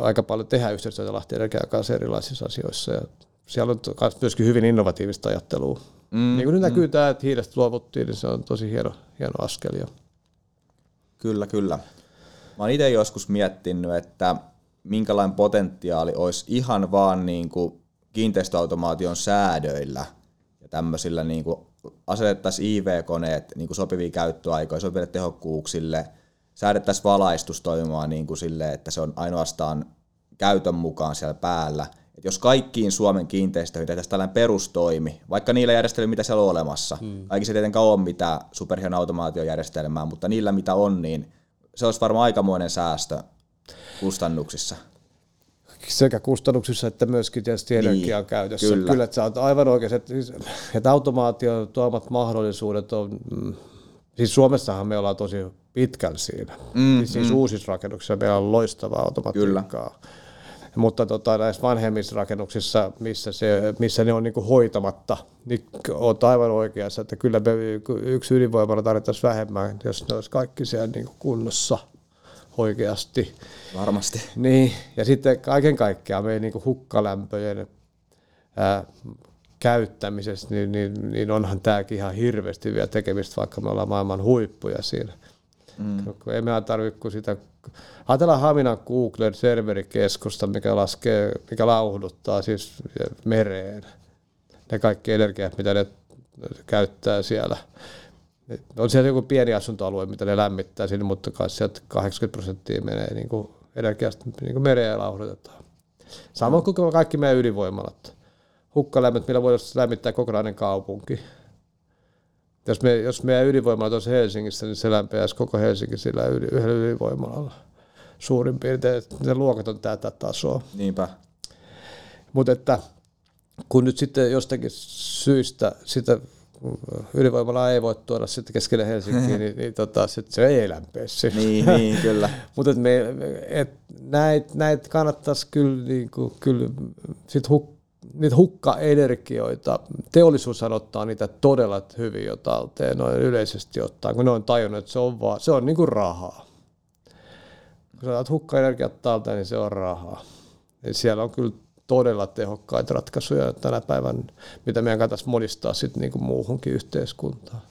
aika paljon tehdään yhteistyötä Lahti Energian kanssa erilaisissa asioissa. Ja siellä on myöskin hyvin innovatiivista ajattelua. Mm, niin kuin nyt mm. näkyy tämä, että hiilestä luovuttiin, niin se on tosi hieno, hieno askel. Jo. Kyllä, kyllä. Mä oon itse joskus miettinyt, että minkälainen potentiaali olisi ihan vaan niin kuin kiinteistöautomaation säädöillä ja tämmöisillä niin kuin asetettaisiin IV-koneet niin kuin sopivia käyttöaikoja, sopiville tehokkuuksille – säädettäisiin valaistus toimimaan niin kuin sille, että se on ainoastaan käytön mukaan siellä päällä. Et jos kaikkiin Suomen kiinteistöihin tehtäisiin tällainen perustoimi, vaikka niillä järjestelmillä, mitä siellä on olemassa, hmm. kaikki se tietenkään ole mitään superhieno automaatiojärjestelmää, mutta niillä mitä on, niin se olisi varmaan aikamoinen säästö kustannuksissa sekä kustannuksissa että myöskin tietysti niin, energian käytössä. Kyllä. kyllä, että sä oot aivan oikein, että, siis, että automaation tuomat mahdollisuudet on, mm, siis Suomessahan me ollaan tosi pitkällä siinä. Mm, siis, siis mm. uusissa rakennuksissa meillä on loistavaa automatiikkaa. Kyllä. Mutta tota, näissä vanhemmissa rakennuksissa, missä, se, missä ne on niin hoitamatta, niin olet aivan oikeassa, että kyllä me yksi ydinvoimalla tarvittaisiin vähemmän, jos ne olisi kaikki siellä niin kunnossa oikeasti. Varmasti. Niin, ja sitten kaiken kaikkiaan meidän niin hukkalämpöjen ää, käyttämisessä, niin, niin, niin onhan tämäkin ihan hirveästi vielä tekemistä, vaikka me ollaan maailman huippuja siinä. Mm. Ei meidän tarvitse kuin sitä, ajatellaan Haminan Googlen serverikeskusta, mikä laskee, mikä lauhduttaa siis mereen ne kaikki energiat, mitä ne käyttää siellä. On siellä joku pieni asuntoalue, mitä ne lämmittää sinne, mutta kai sieltä 80 prosenttia menee niin kuin energiasta niin kuin mereen lauhdutetaan. Samoin kuin kaikki meidän ydinvoimalat. Hukkalämmöt, millä voidaan lämmittää kokonainen kaupunki. Jos, me, jos meidän ydinvoimala olisi Helsingissä, niin se lämpeäisi koko Helsinki sillä yhdellä ydinvoimalalla. Suurin piirtein, ne luokat on tätä tasoa. Niinpä. Mutta että kun nyt sitten jostakin syystä sitä ydinvoimalaa ei voi tuoda sitten keskelle Helsinkiä, niin, niin tota, sit se ei lämpeä Niin, niin, kyllä. Mutta näitä näit kannattaisi kyllä, niin kuin, kyllä sit huk, niitä hukkaenergioita, teollisuus ottaa niitä todella hyvin jo talteen noin yleisesti ottaen, kun ne on tajunnut, että se on, vaan, se on niin kuin rahaa. Kun sä hukkaenergiat talteen, niin se on rahaa. Ja siellä on kyllä todella tehokkaita ratkaisuja tänä päivän, mitä meidän kannattaisi monistaa sitten niin kuin muuhunkin yhteiskuntaan.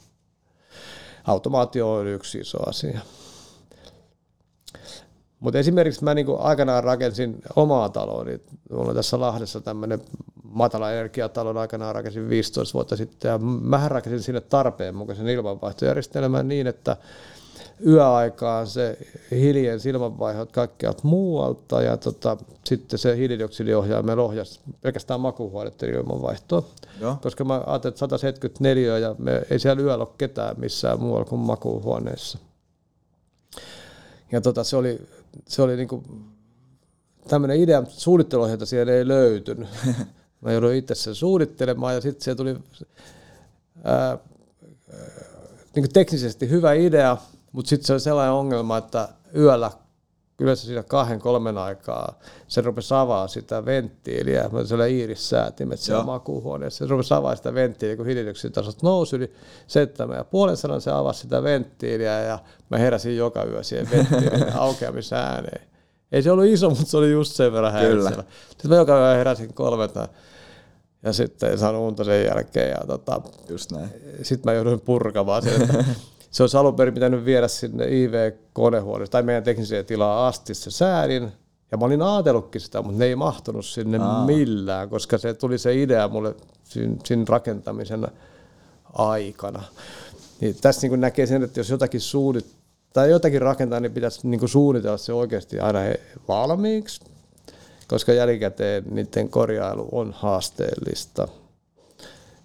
Automaatio on yksi iso asia. Mutta esimerkiksi mä niinku aikanaan rakensin omaa taloa, niin mulla on tässä Lahdessa tämmöinen matala energiatalon aikanaan rakensin 15 vuotta sitten, ja mä rakensin sinne tarpeen mukaisen ilmanvaihtojärjestelmän niin, että yöaikaan se hiljen silmanvaihot kaikkialta muualta ja tota, sitten se hiilidioksidiohjaimella ohjasi pelkästään makuuhuoneiden ilmanvaihtoa. Joo. Koska mä ajattelin, että 174 ja me ei siellä yöllä ole ketään missään muualla kuin makuuhuoneessa. Ja tota, se oli, se oli niinku tämmöinen idea, suunnitteluohjelta siellä ei löytynyt. Mä jouduin itse sen suunnittelemaan ja sitten se tuli ää, niin teknisesti hyvä idea, mutta sitten se oli sellainen ongelma, että yöllä yleensä siinä kahden, kolmen aikaa se rupesi avaa sitä venttiiliä. Se oli iirissäätimet siellä makuuhuoneessa. Se rupesi avaa sitä venttiiliä, kun hiilidioksiditasot nousi yli seitsemän ja puolen sanan se avasi sitä venttiiliä ja mä heräsin joka yö siihen venttiilin aukeamisääneen. Ei se ollut iso, mutta se oli just sen verran häiritsevä. Sitten mä joka yö heräsin kolmelta ja sitten en saanut unta sen jälkeen. Ja tota, Just näin. Sitten mä jouduin purkamaan sen. se olisi alun perin pitänyt viedä sinne IV-konehuoneeseen tai meidän tekniseen tilaan asti se säädin. Ja mä olin ajatellutkin sitä, mutta ne ei mahtunut sinne Aa. millään, koska se tuli se idea mulle siinä, siinä rakentamisen aikana. Niin tässä niin näkee sen, että jos jotakin suunnit, tai jotakin rakentaa, niin pitäisi niin suunnitella se oikeasti aina valmiiksi, koska jälkikäteen niiden korjailu on haasteellista.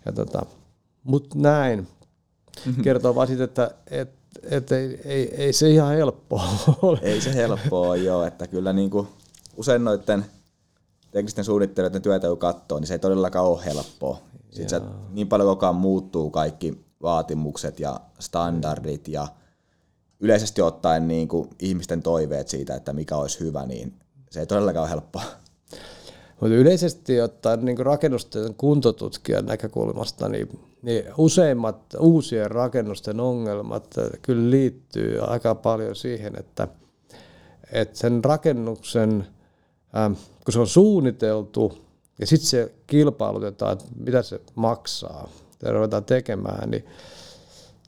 Ja tota, Mutta näin. Mm-hmm. Kertoo vaan siitä, että et, et ei, ei, ei, se ihan helppoa ole. Ei se helppoa ole, joo. Että kyllä niin kuin usein noiden teknisten suunnittelijoiden työtä kun katsoo, niin se ei todellakaan ole helppoa. Sitten se, niin paljon koko ajan muuttuu kaikki vaatimukset ja standardit ja yleisesti ottaen niin kuin ihmisten toiveet siitä, että mikä olisi hyvä, niin se ei todellakaan ole helppoa. Mutta yleisesti ottaen niin rakennusten kuntotutkijan näkökulmasta, niin, niin useimmat uusien rakennusten ongelmat kyllä liittyy aika paljon siihen, että, että sen rakennuksen, ähm, kun se on suunniteltu ja sitten se kilpailutetaan, että mitä se maksaa ja ruvetaan tekemään, niin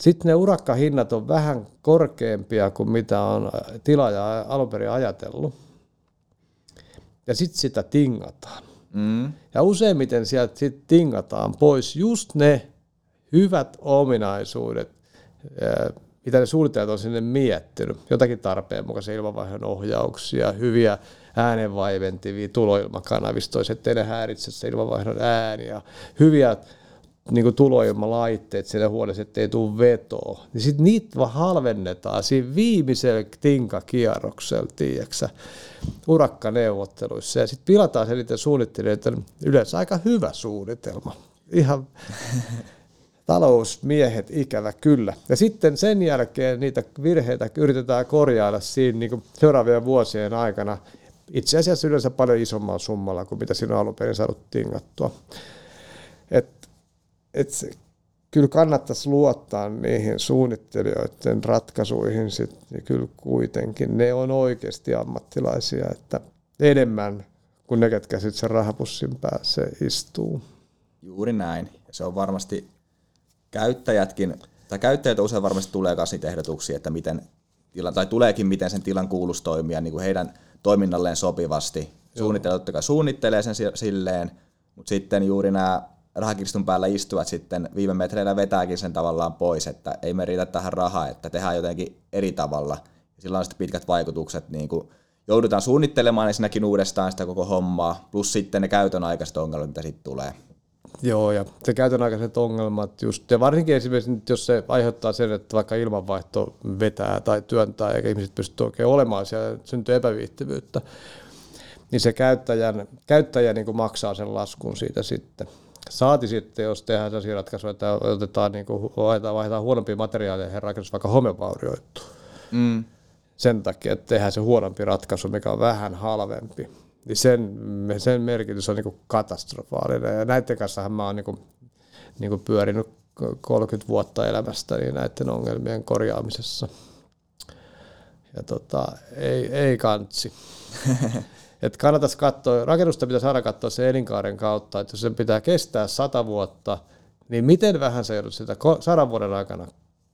sitten ne urakkahinnat on vähän korkeampia kuin mitä on tilaaja alun perin ajatellut ja sitten sitä tingataan. Mm. Ja useimmiten sieltä sit tingataan pois just ne hyvät ominaisuudet, mitä ne suunnittelijat on sinne miettinyt. Jotakin tarpeen mukaisia ilmanvaihdon ohjauksia, hyviä äänenvaiventivia tuloilmakanavistoja, ettei ne häiritse se ilmanvaihdon ääniä, hyviä niin tuloilmalaitteet siellä huoneessa, ettei tule vetoa. Niin sitten niitä vaan halvennetaan siinä viimeisellä tinkakierroksella, tiedätkö urakkaneuvotteluissa. Ja sitten pilataan se niiden suunnittelijoiden yleensä aika hyvä suunnitelma. Ihan talousmiehet ikävä kyllä. Ja sitten sen jälkeen niitä virheitä yritetään korjailla siinä niin seuraavien vuosien aikana. Itse asiassa yleensä paljon isommalla summalla kuin mitä siinä alun perin saanut tingattua. Et, et kyllä kannattaisi luottaa niihin suunnittelijoiden ratkaisuihin sit, niin kyllä kuitenkin ne on oikeasti ammattilaisia, että enemmän kuin ne, ketkä sitten sen rahapussin päässä istuu. Juuri näin. Ja se on varmasti käyttäjätkin, tai käyttäjät usein varmasti tulee myös niitä ehdotuksia, että miten tilan, tai tuleekin miten sen tilan kuuluisi toimia niin kuin heidän toiminnalleen sopivasti. Suunnittelijat suunnittelee sen silleen, mutta sitten juuri nämä rahakirstun päällä istuvat sitten viime metreillä vetääkin sen tavallaan pois, että ei me riitä tähän rahaa, että tehdään jotenkin eri tavalla. Sillä on sitten pitkät vaikutukset, niin kuin joudutaan suunnittelemaan ensinnäkin uudestaan sitä koko hommaa, plus sitten ne käytön aikaiset ongelmat, mitä sitten tulee. Joo, ja se käytön aikaiset ongelmat just, ja varsinkin esimerkiksi jos se aiheuttaa sen, että vaikka ilmanvaihto vetää tai työntää, eikä ihmiset pysty oikein olemaan siellä, syntyy epäviihtyvyyttä, niin se käyttäjän, käyttäjä niin kuin maksaa sen laskun siitä sitten. Saati sitten, jos tehdään sellaisia ratkaisuja, että otetaan, niin kuin, vaihdetaan, vaihdetaan huonompia materiaaleja ja rakennus vaikka homevaurioittuu. Mm. Sen takia, että tehdään se huonompi ratkaisu, mikä on vähän halvempi. Niin sen, sen merkitys on niin kuin katastrofaalinen. Ja näiden kanssa mä oon niin kuin, niin kuin pyörinyt 30 vuotta elämästä niin näiden ongelmien korjaamisessa. Ja tota, ei, ei kantsi. että kannattaisi katsoa, rakennusta pitäisi aina katsoa se elinkaaren kautta, että jos sen pitää kestää sata vuotta, niin miten vähän se joudut sitä sadan vuoden aikana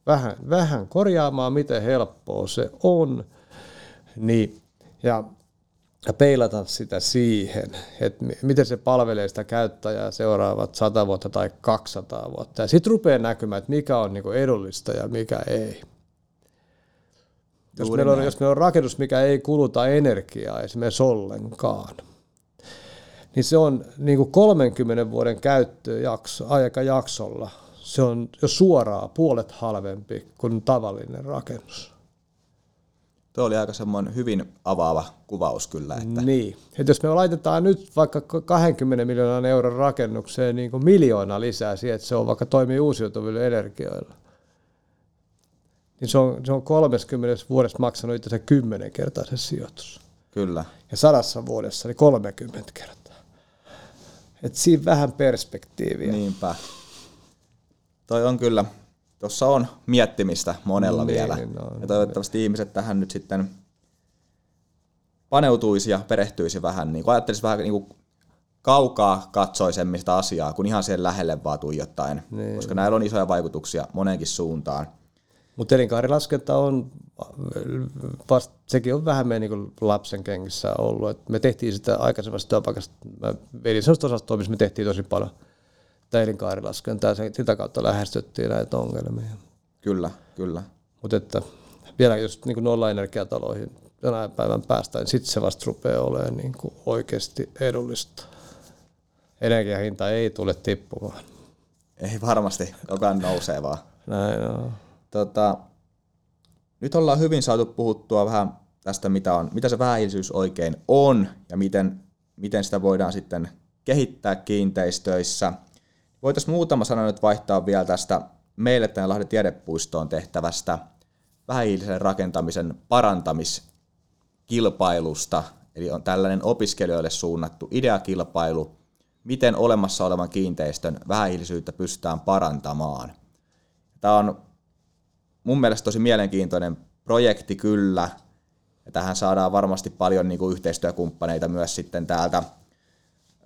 vähän, vähän korjaamaan, miten helppoa se on, niin, ja, ja peilata sitä siihen, että miten se palvelee sitä käyttäjää seuraavat 100 vuotta tai 200 vuotta. Ja sitten rupeaa näkymään, että mikä on niinku edullista ja mikä ei. Jos meillä, on, jos meillä on rakennus, mikä ei kuluta energiaa esimerkiksi ollenkaan, niin se on niin kuin 30 vuoden käyttöjakso, aikajaksolla, se on jo suoraan puolet halvempi kuin tavallinen rakennus. Tuo oli aika semmoinen hyvin avaava kuvaus kyllä. Että... Niin, että jos me laitetaan nyt vaikka 20 miljoonan euron rakennukseen niin kuin miljoona lisää siihen, että se on vaikka toimii uusiutuvilla energioilla, niin se on, se on 30 vuodessa maksanut itse kymmenen kertaa se sijoitus. Kyllä. Ja sadassa vuodessa niin 30 kertaa. Et siinä vähän perspektiiviä. Niinpä. Toi on kyllä, tuossa on miettimistä monella niin, vielä. No, ja toivottavasti no. ihmiset tähän nyt sitten paneutuisi ja perehtyisi vähän, niin ajattelisi vähän niin kuin kaukaa katsoisemmista asiaa, kun ihan siihen lähelle vaan tuijottaen, niin. koska näillä on isoja vaikutuksia moneenkin suuntaan. Mutta elinkaarilaskenta on, vast, sekin on vähän meidän niin lapsen kengissä ollut. Et me tehtiin sitä aikaisemmasta työpaikasta, mä vedin sellaista osastoa, missä me tehtiin tosi paljon elinkaarilaskentaa ja sitä kautta lähestyttiin näitä ongelmia. Kyllä, kyllä. Mutta että vielä jos niin nolla-energiataloihin jonain päivän päästä, niin sitten se vasta rupeaa olemaan niin kuin oikeasti edullista. Energiahinta ei tule tippumaan. Ei varmasti, joka nousee vaan. Näin on. Tota, nyt ollaan hyvin saatu puhuttua vähän tästä, mitä, on, mitä se vähähiilisyys oikein on ja miten, miten sitä voidaan sitten kehittää kiinteistöissä. Voitaisiin muutama sana nyt vaihtaa vielä tästä meille tänne Lahden tiedepuistoon tehtävästä vähähiilisen rakentamisen parantamiskilpailusta. Eli on tällainen opiskelijoille suunnattu ideakilpailu, miten olemassa olevan kiinteistön vähähiilisyyttä pystytään parantamaan. Tämä on mun mielestä tosi mielenkiintoinen projekti kyllä. Ja tähän saadaan varmasti paljon niin kuin yhteistyökumppaneita myös sitten täältä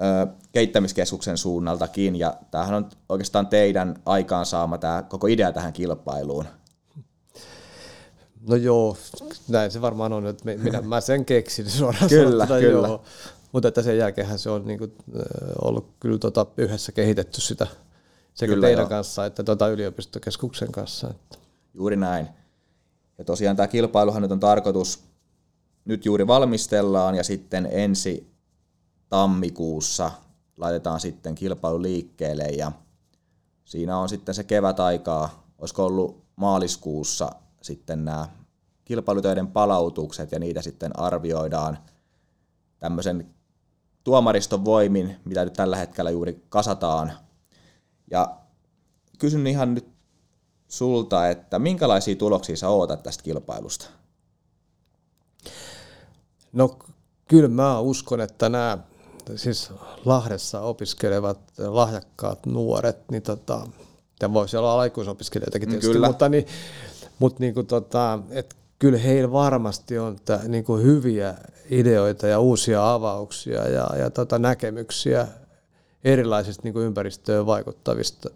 ö, kehittämiskeskuksen suunnaltakin. Ja tämähän on oikeastaan teidän aikaansaama tämä koko idea tähän kilpailuun. No joo, näin se varmaan on, että minä, mä sen keksin suoraan kyllä, sanottuna, kyllä. Joo. Mutta että sen jälkeen se on niin kuin, ollut kyllä tota yhdessä kehitetty sitä sekä kyllä, teidän joo. kanssa että tota yliopistokeskuksen kanssa. Että. Juuri näin. Ja tosiaan tämä kilpailuhan nyt on tarkoitus, nyt juuri valmistellaan ja sitten ensi tammikuussa laitetaan sitten kilpailu liikkeelle ja siinä on sitten se kevätaikaa, olisiko ollut maaliskuussa sitten nämä kilpailutöiden palautukset ja niitä sitten arvioidaan tämmöisen tuomariston voimin, mitä nyt tällä hetkellä juuri kasataan. Ja kysyn ihan nyt sulta, että minkälaisia tuloksia sä ootat tästä kilpailusta? No kyllä mä uskon, että nämä siis Lahdessa opiskelevat lahjakkaat nuoret, niin tota, ja voisi olla aikuisopiskelijoitakin tietysti, kyllä. mutta, niin, mutta niin kuin tota, että kyllä heillä varmasti on että, niin kuin hyviä ideoita ja uusia avauksia ja, ja tota, näkemyksiä erilaisista niin kuin ympäristöön vaikuttavista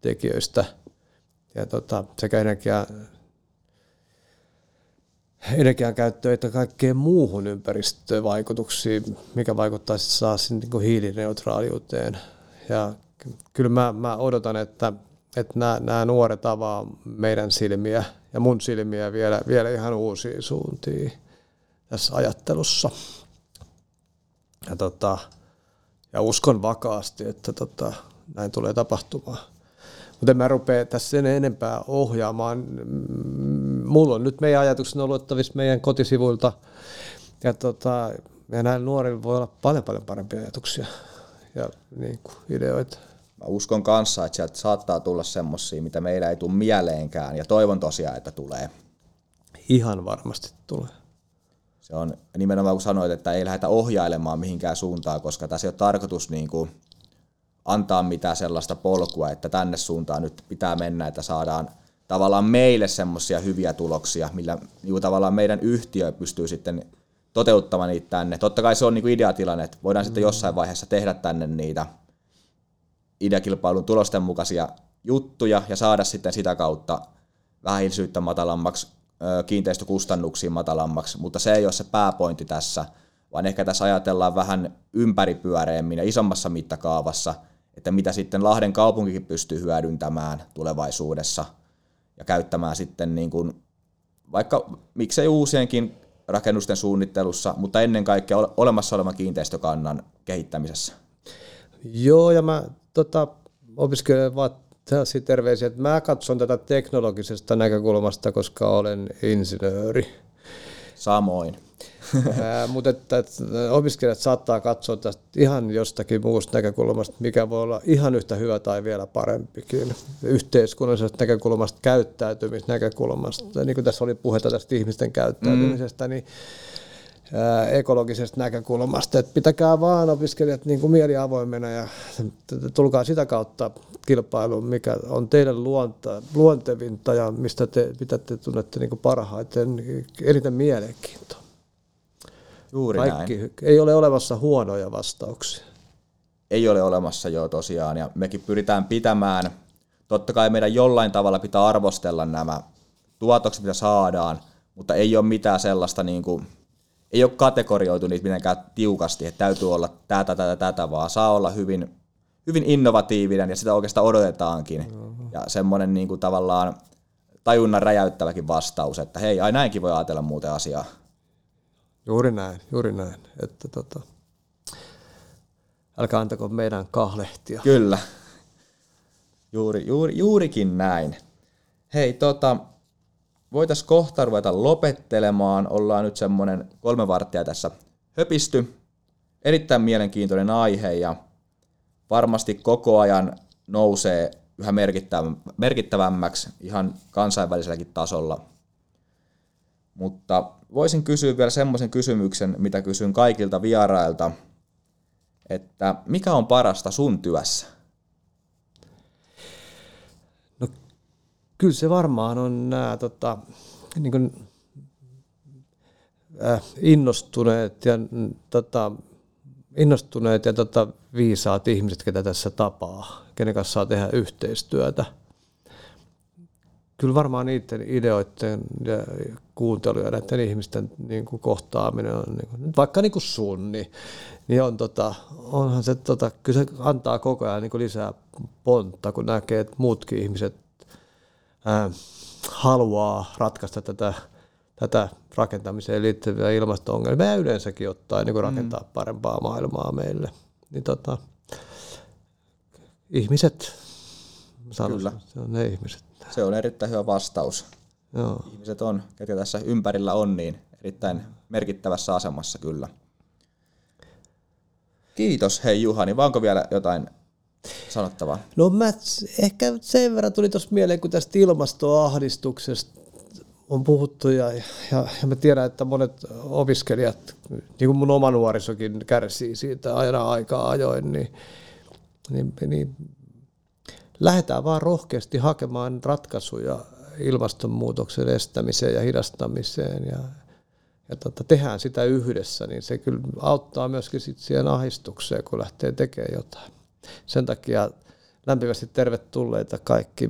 tekijöistä – ja tota, sekä energia, energian käyttöön että kaikkeen muuhun ympäristövaikutuksiin, mikä vaikuttaa sitten saa niin hiilineutraaliuteen. Ja kyllä mä, mä odotan, että, että nämä, nämä nuoret avaa meidän silmiä ja mun silmiä vielä, vielä ihan uusiin suuntiin tässä ajattelussa. Ja, tota, ja uskon vakaasti, että tota, näin tulee tapahtumaan. Mutta en mä rupea tässä sen enempää ohjaamaan. Mulla on nyt meidän ajatukset oluttavissa meidän kotisivuilta. Ja, tota, ja näillä nuorilla voi olla paljon paljon parempia ajatuksia ja niin kuin, ideoita. Mä uskon kanssa, että sieltä saattaa tulla semmoisia, mitä meillä ei tule mieleenkään, ja toivon tosiaan, että tulee. Ihan varmasti tulee. Se on nimenomaan kun sanoit, että ei lähdetä ohjailemaan mihinkään suuntaan, koska tässä ei ole tarkoitus niin kuin antaa mitään sellaista polkua, että tänne suuntaan nyt pitää mennä, että saadaan tavallaan meille semmoisia hyviä tuloksia, millä niin tavallaan meidän yhtiö pystyy sitten toteuttamaan niitä tänne. Totta kai se on niin kuin ideatilanne, että voidaan mm. sitten jossain vaiheessa tehdä tänne niitä ideakilpailun tulosten mukaisia juttuja ja saada sitten sitä kautta vähähiilisyyttä matalammaksi, kiinteistökustannuksiin matalammaksi, mutta se ei ole se pääpointti tässä, vaan ehkä tässä ajatellaan vähän ympäripyöreämmin ja isommassa mittakaavassa, että mitä sitten Lahden kaupunkikin pystyy hyödyntämään tulevaisuudessa ja käyttämään sitten niin kuin, vaikka miksei uusienkin rakennusten suunnittelussa, mutta ennen kaikkea olemassa olevan kiinteistökannan kehittämisessä. Joo, ja mä tota, opiskelen vaan terveisiä, että mä katson tätä teknologisesta näkökulmasta, koska olen insinööri. Samoin. Mutta että, että opiskelijat saattaa katsoa tästä ihan jostakin muusta näkökulmasta, mikä voi olla ihan yhtä hyvä tai vielä parempikin. Yhteiskunnallisesta näkökulmasta, käyttäytymisnäkökulmasta, niin kuin tässä oli puhetta tästä ihmisten käyttäytymisestä, mm. niin ekologisesta näkökulmasta. että pitäkää vaan opiskelijat niin kuin mieli avoimena ja tulkaa sitä kautta kilpailuun, mikä on teidän luonta, luontevinta ja mistä te, mitä te tunnette niin kuin parhaiten, eniten mielenkiintoa. Juuri Kaikki, näin. Ei ole olemassa huonoja vastauksia. Ei ole olemassa jo tosiaan ja mekin pyritään pitämään, totta kai meidän jollain tavalla pitää arvostella nämä tuotokset, mitä saadaan, mutta ei ole mitään sellaista niin kuin, ei ole kategorioitu niitä mitenkään tiukasti, että täytyy olla tätä, tätä, tätä, vaan saa olla hyvin, hyvin innovatiivinen ja sitä oikeastaan odotetaankin. Mm-hmm. Ja semmoinen niin kuin tavallaan tajunnan räjäyttäväkin vastaus, että hei, ai näinkin voi ajatella muuten asiaa. Juuri näin, juuri näin. Että tota, älkää antako meidän kahlehtia. Kyllä. Juuri, juuri, juurikin näin. Hei, tota, voitaisiin kohta ruveta lopettelemaan. Ollaan nyt semmoinen kolme varttia tässä höpisty. Erittäin mielenkiintoinen aihe ja varmasti koko ajan nousee yhä merkittävämmäksi ihan kansainväliselläkin tasolla. Mutta voisin kysyä vielä semmoisen kysymyksen, mitä kysyn kaikilta vierailta, että mikä on parasta sun työssä? kyllä se varmaan on nämä tota, niin kuin, äh, innostuneet ja, tota, innostuneet ja tota, viisaat ihmiset, ketä tässä tapaa, kenen kanssa saa tehdä yhteistyötä. Kyllä varmaan niiden ideoiden ja kuuntelu ja näiden ihmisten niin kuin kohtaaminen on, niin kuin, vaikka niin kuin sun, niin, niin on, tota, onhan se, tota, kyllä se antaa koko ajan niin kuin lisää pontta, kun näkee, että muutkin ihmiset äh, haluaa ratkaista tätä, tätä rakentamiseen liittyviä ilmasto-ongelmia ja yleensäkin ottaa niin kuin rakentaa mm. parempaa maailmaa meille. Niin tota, ihmiset, sanoisin, Kyllä. se on ne ihmiset. Se on erittäin hyvä vastaus. Joo. Ihmiset on, ketkä tässä ympärillä on, niin erittäin merkittävässä asemassa kyllä. Kiitos hei Juhani, vaan onko vielä jotain sanottavaa? No mä ehkä sen verran tuli tuossa mieleen, kun tästä ilmastoahdistuksesta on puhuttu ja, ja, ja mä tiedän, että monet opiskelijat, niin kuin mun oma nuorisokin kärsii siitä aina aikaa ajoin, niin, niin, niin lähdetään vaan rohkeasti hakemaan ratkaisuja ilmastonmuutoksen estämiseen ja hidastamiseen ja, ja tota, tehdään sitä yhdessä, niin se kyllä auttaa myöskin sit siihen ahdistukseen, kun lähtee tekemään jotain. Sen takia lämpimästi tervetulleita kaikki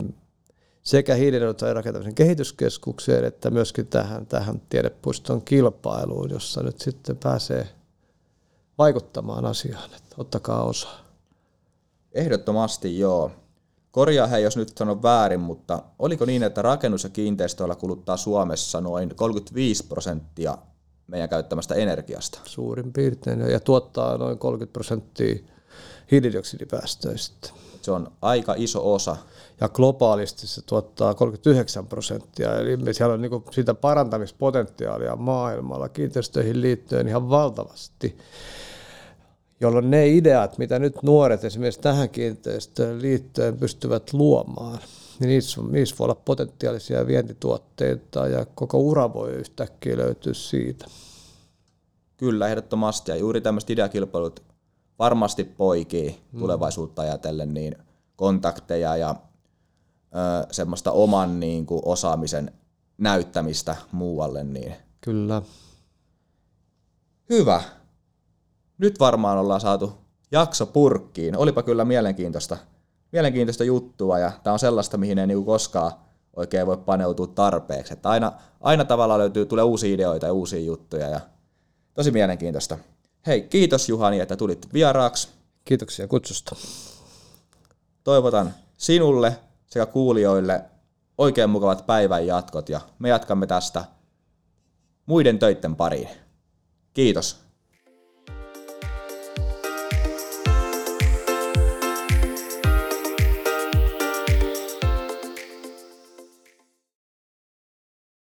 sekä hiilineutraalin rakentamisen kehityskeskukseen että myöskin tähän, tähän tiedepuiston kilpailuun, jossa nyt sitten pääsee vaikuttamaan asiaan. Että ottakaa osaa. Ehdottomasti joo. Korjaa he, jos nyt sanon väärin, mutta oliko niin, että rakennus- ja kiinteistöillä kuluttaa Suomessa noin 35 prosenttia meidän käyttämästä energiasta? Suurin piirtein, ja tuottaa noin 30 prosenttia hiilidioksidipäästöistä. Se on aika iso osa. Ja globaalisti se tuottaa 39 prosenttia, eli siellä on niin sitä parantamispotentiaalia maailmalla kiinteistöihin liittyen ihan valtavasti jolloin ne ideat, mitä nyt nuoret esimerkiksi tähän kiinteistöön liittyen pystyvät luomaan, niin niissä, niissä voi olla potentiaalisia vientituotteita ja koko ura voi yhtäkkiä löytyä siitä. Kyllä, ehdottomasti. Ja juuri tämmöiset ideakilpailut varmasti poikii mm. tulevaisuutta ajatellen niin kontakteja ja ö, semmoista oman niin kuin, osaamisen näyttämistä muualle. Niin. Kyllä. Hyvä. Nyt varmaan ollaan saatu jakso purkkiin. Olipa kyllä mielenkiintoista, mielenkiintoista juttua ja tämä on sellaista, mihin ei niinku koskaan oikein voi paneutua tarpeeksi. Että aina, aina tavallaan löytyy, tulee uusia ideoita ja uusia juttuja ja tosi mielenkiintoista. Hei, kiitos Juhani, että tulit vieraaksi. Kiitoksia kutsusta. Toivotan sinulle sekä kuulijoille oikein mukavat päivän jatkot ja me jatkamme tästä muiden töitten pariin. Kiitos.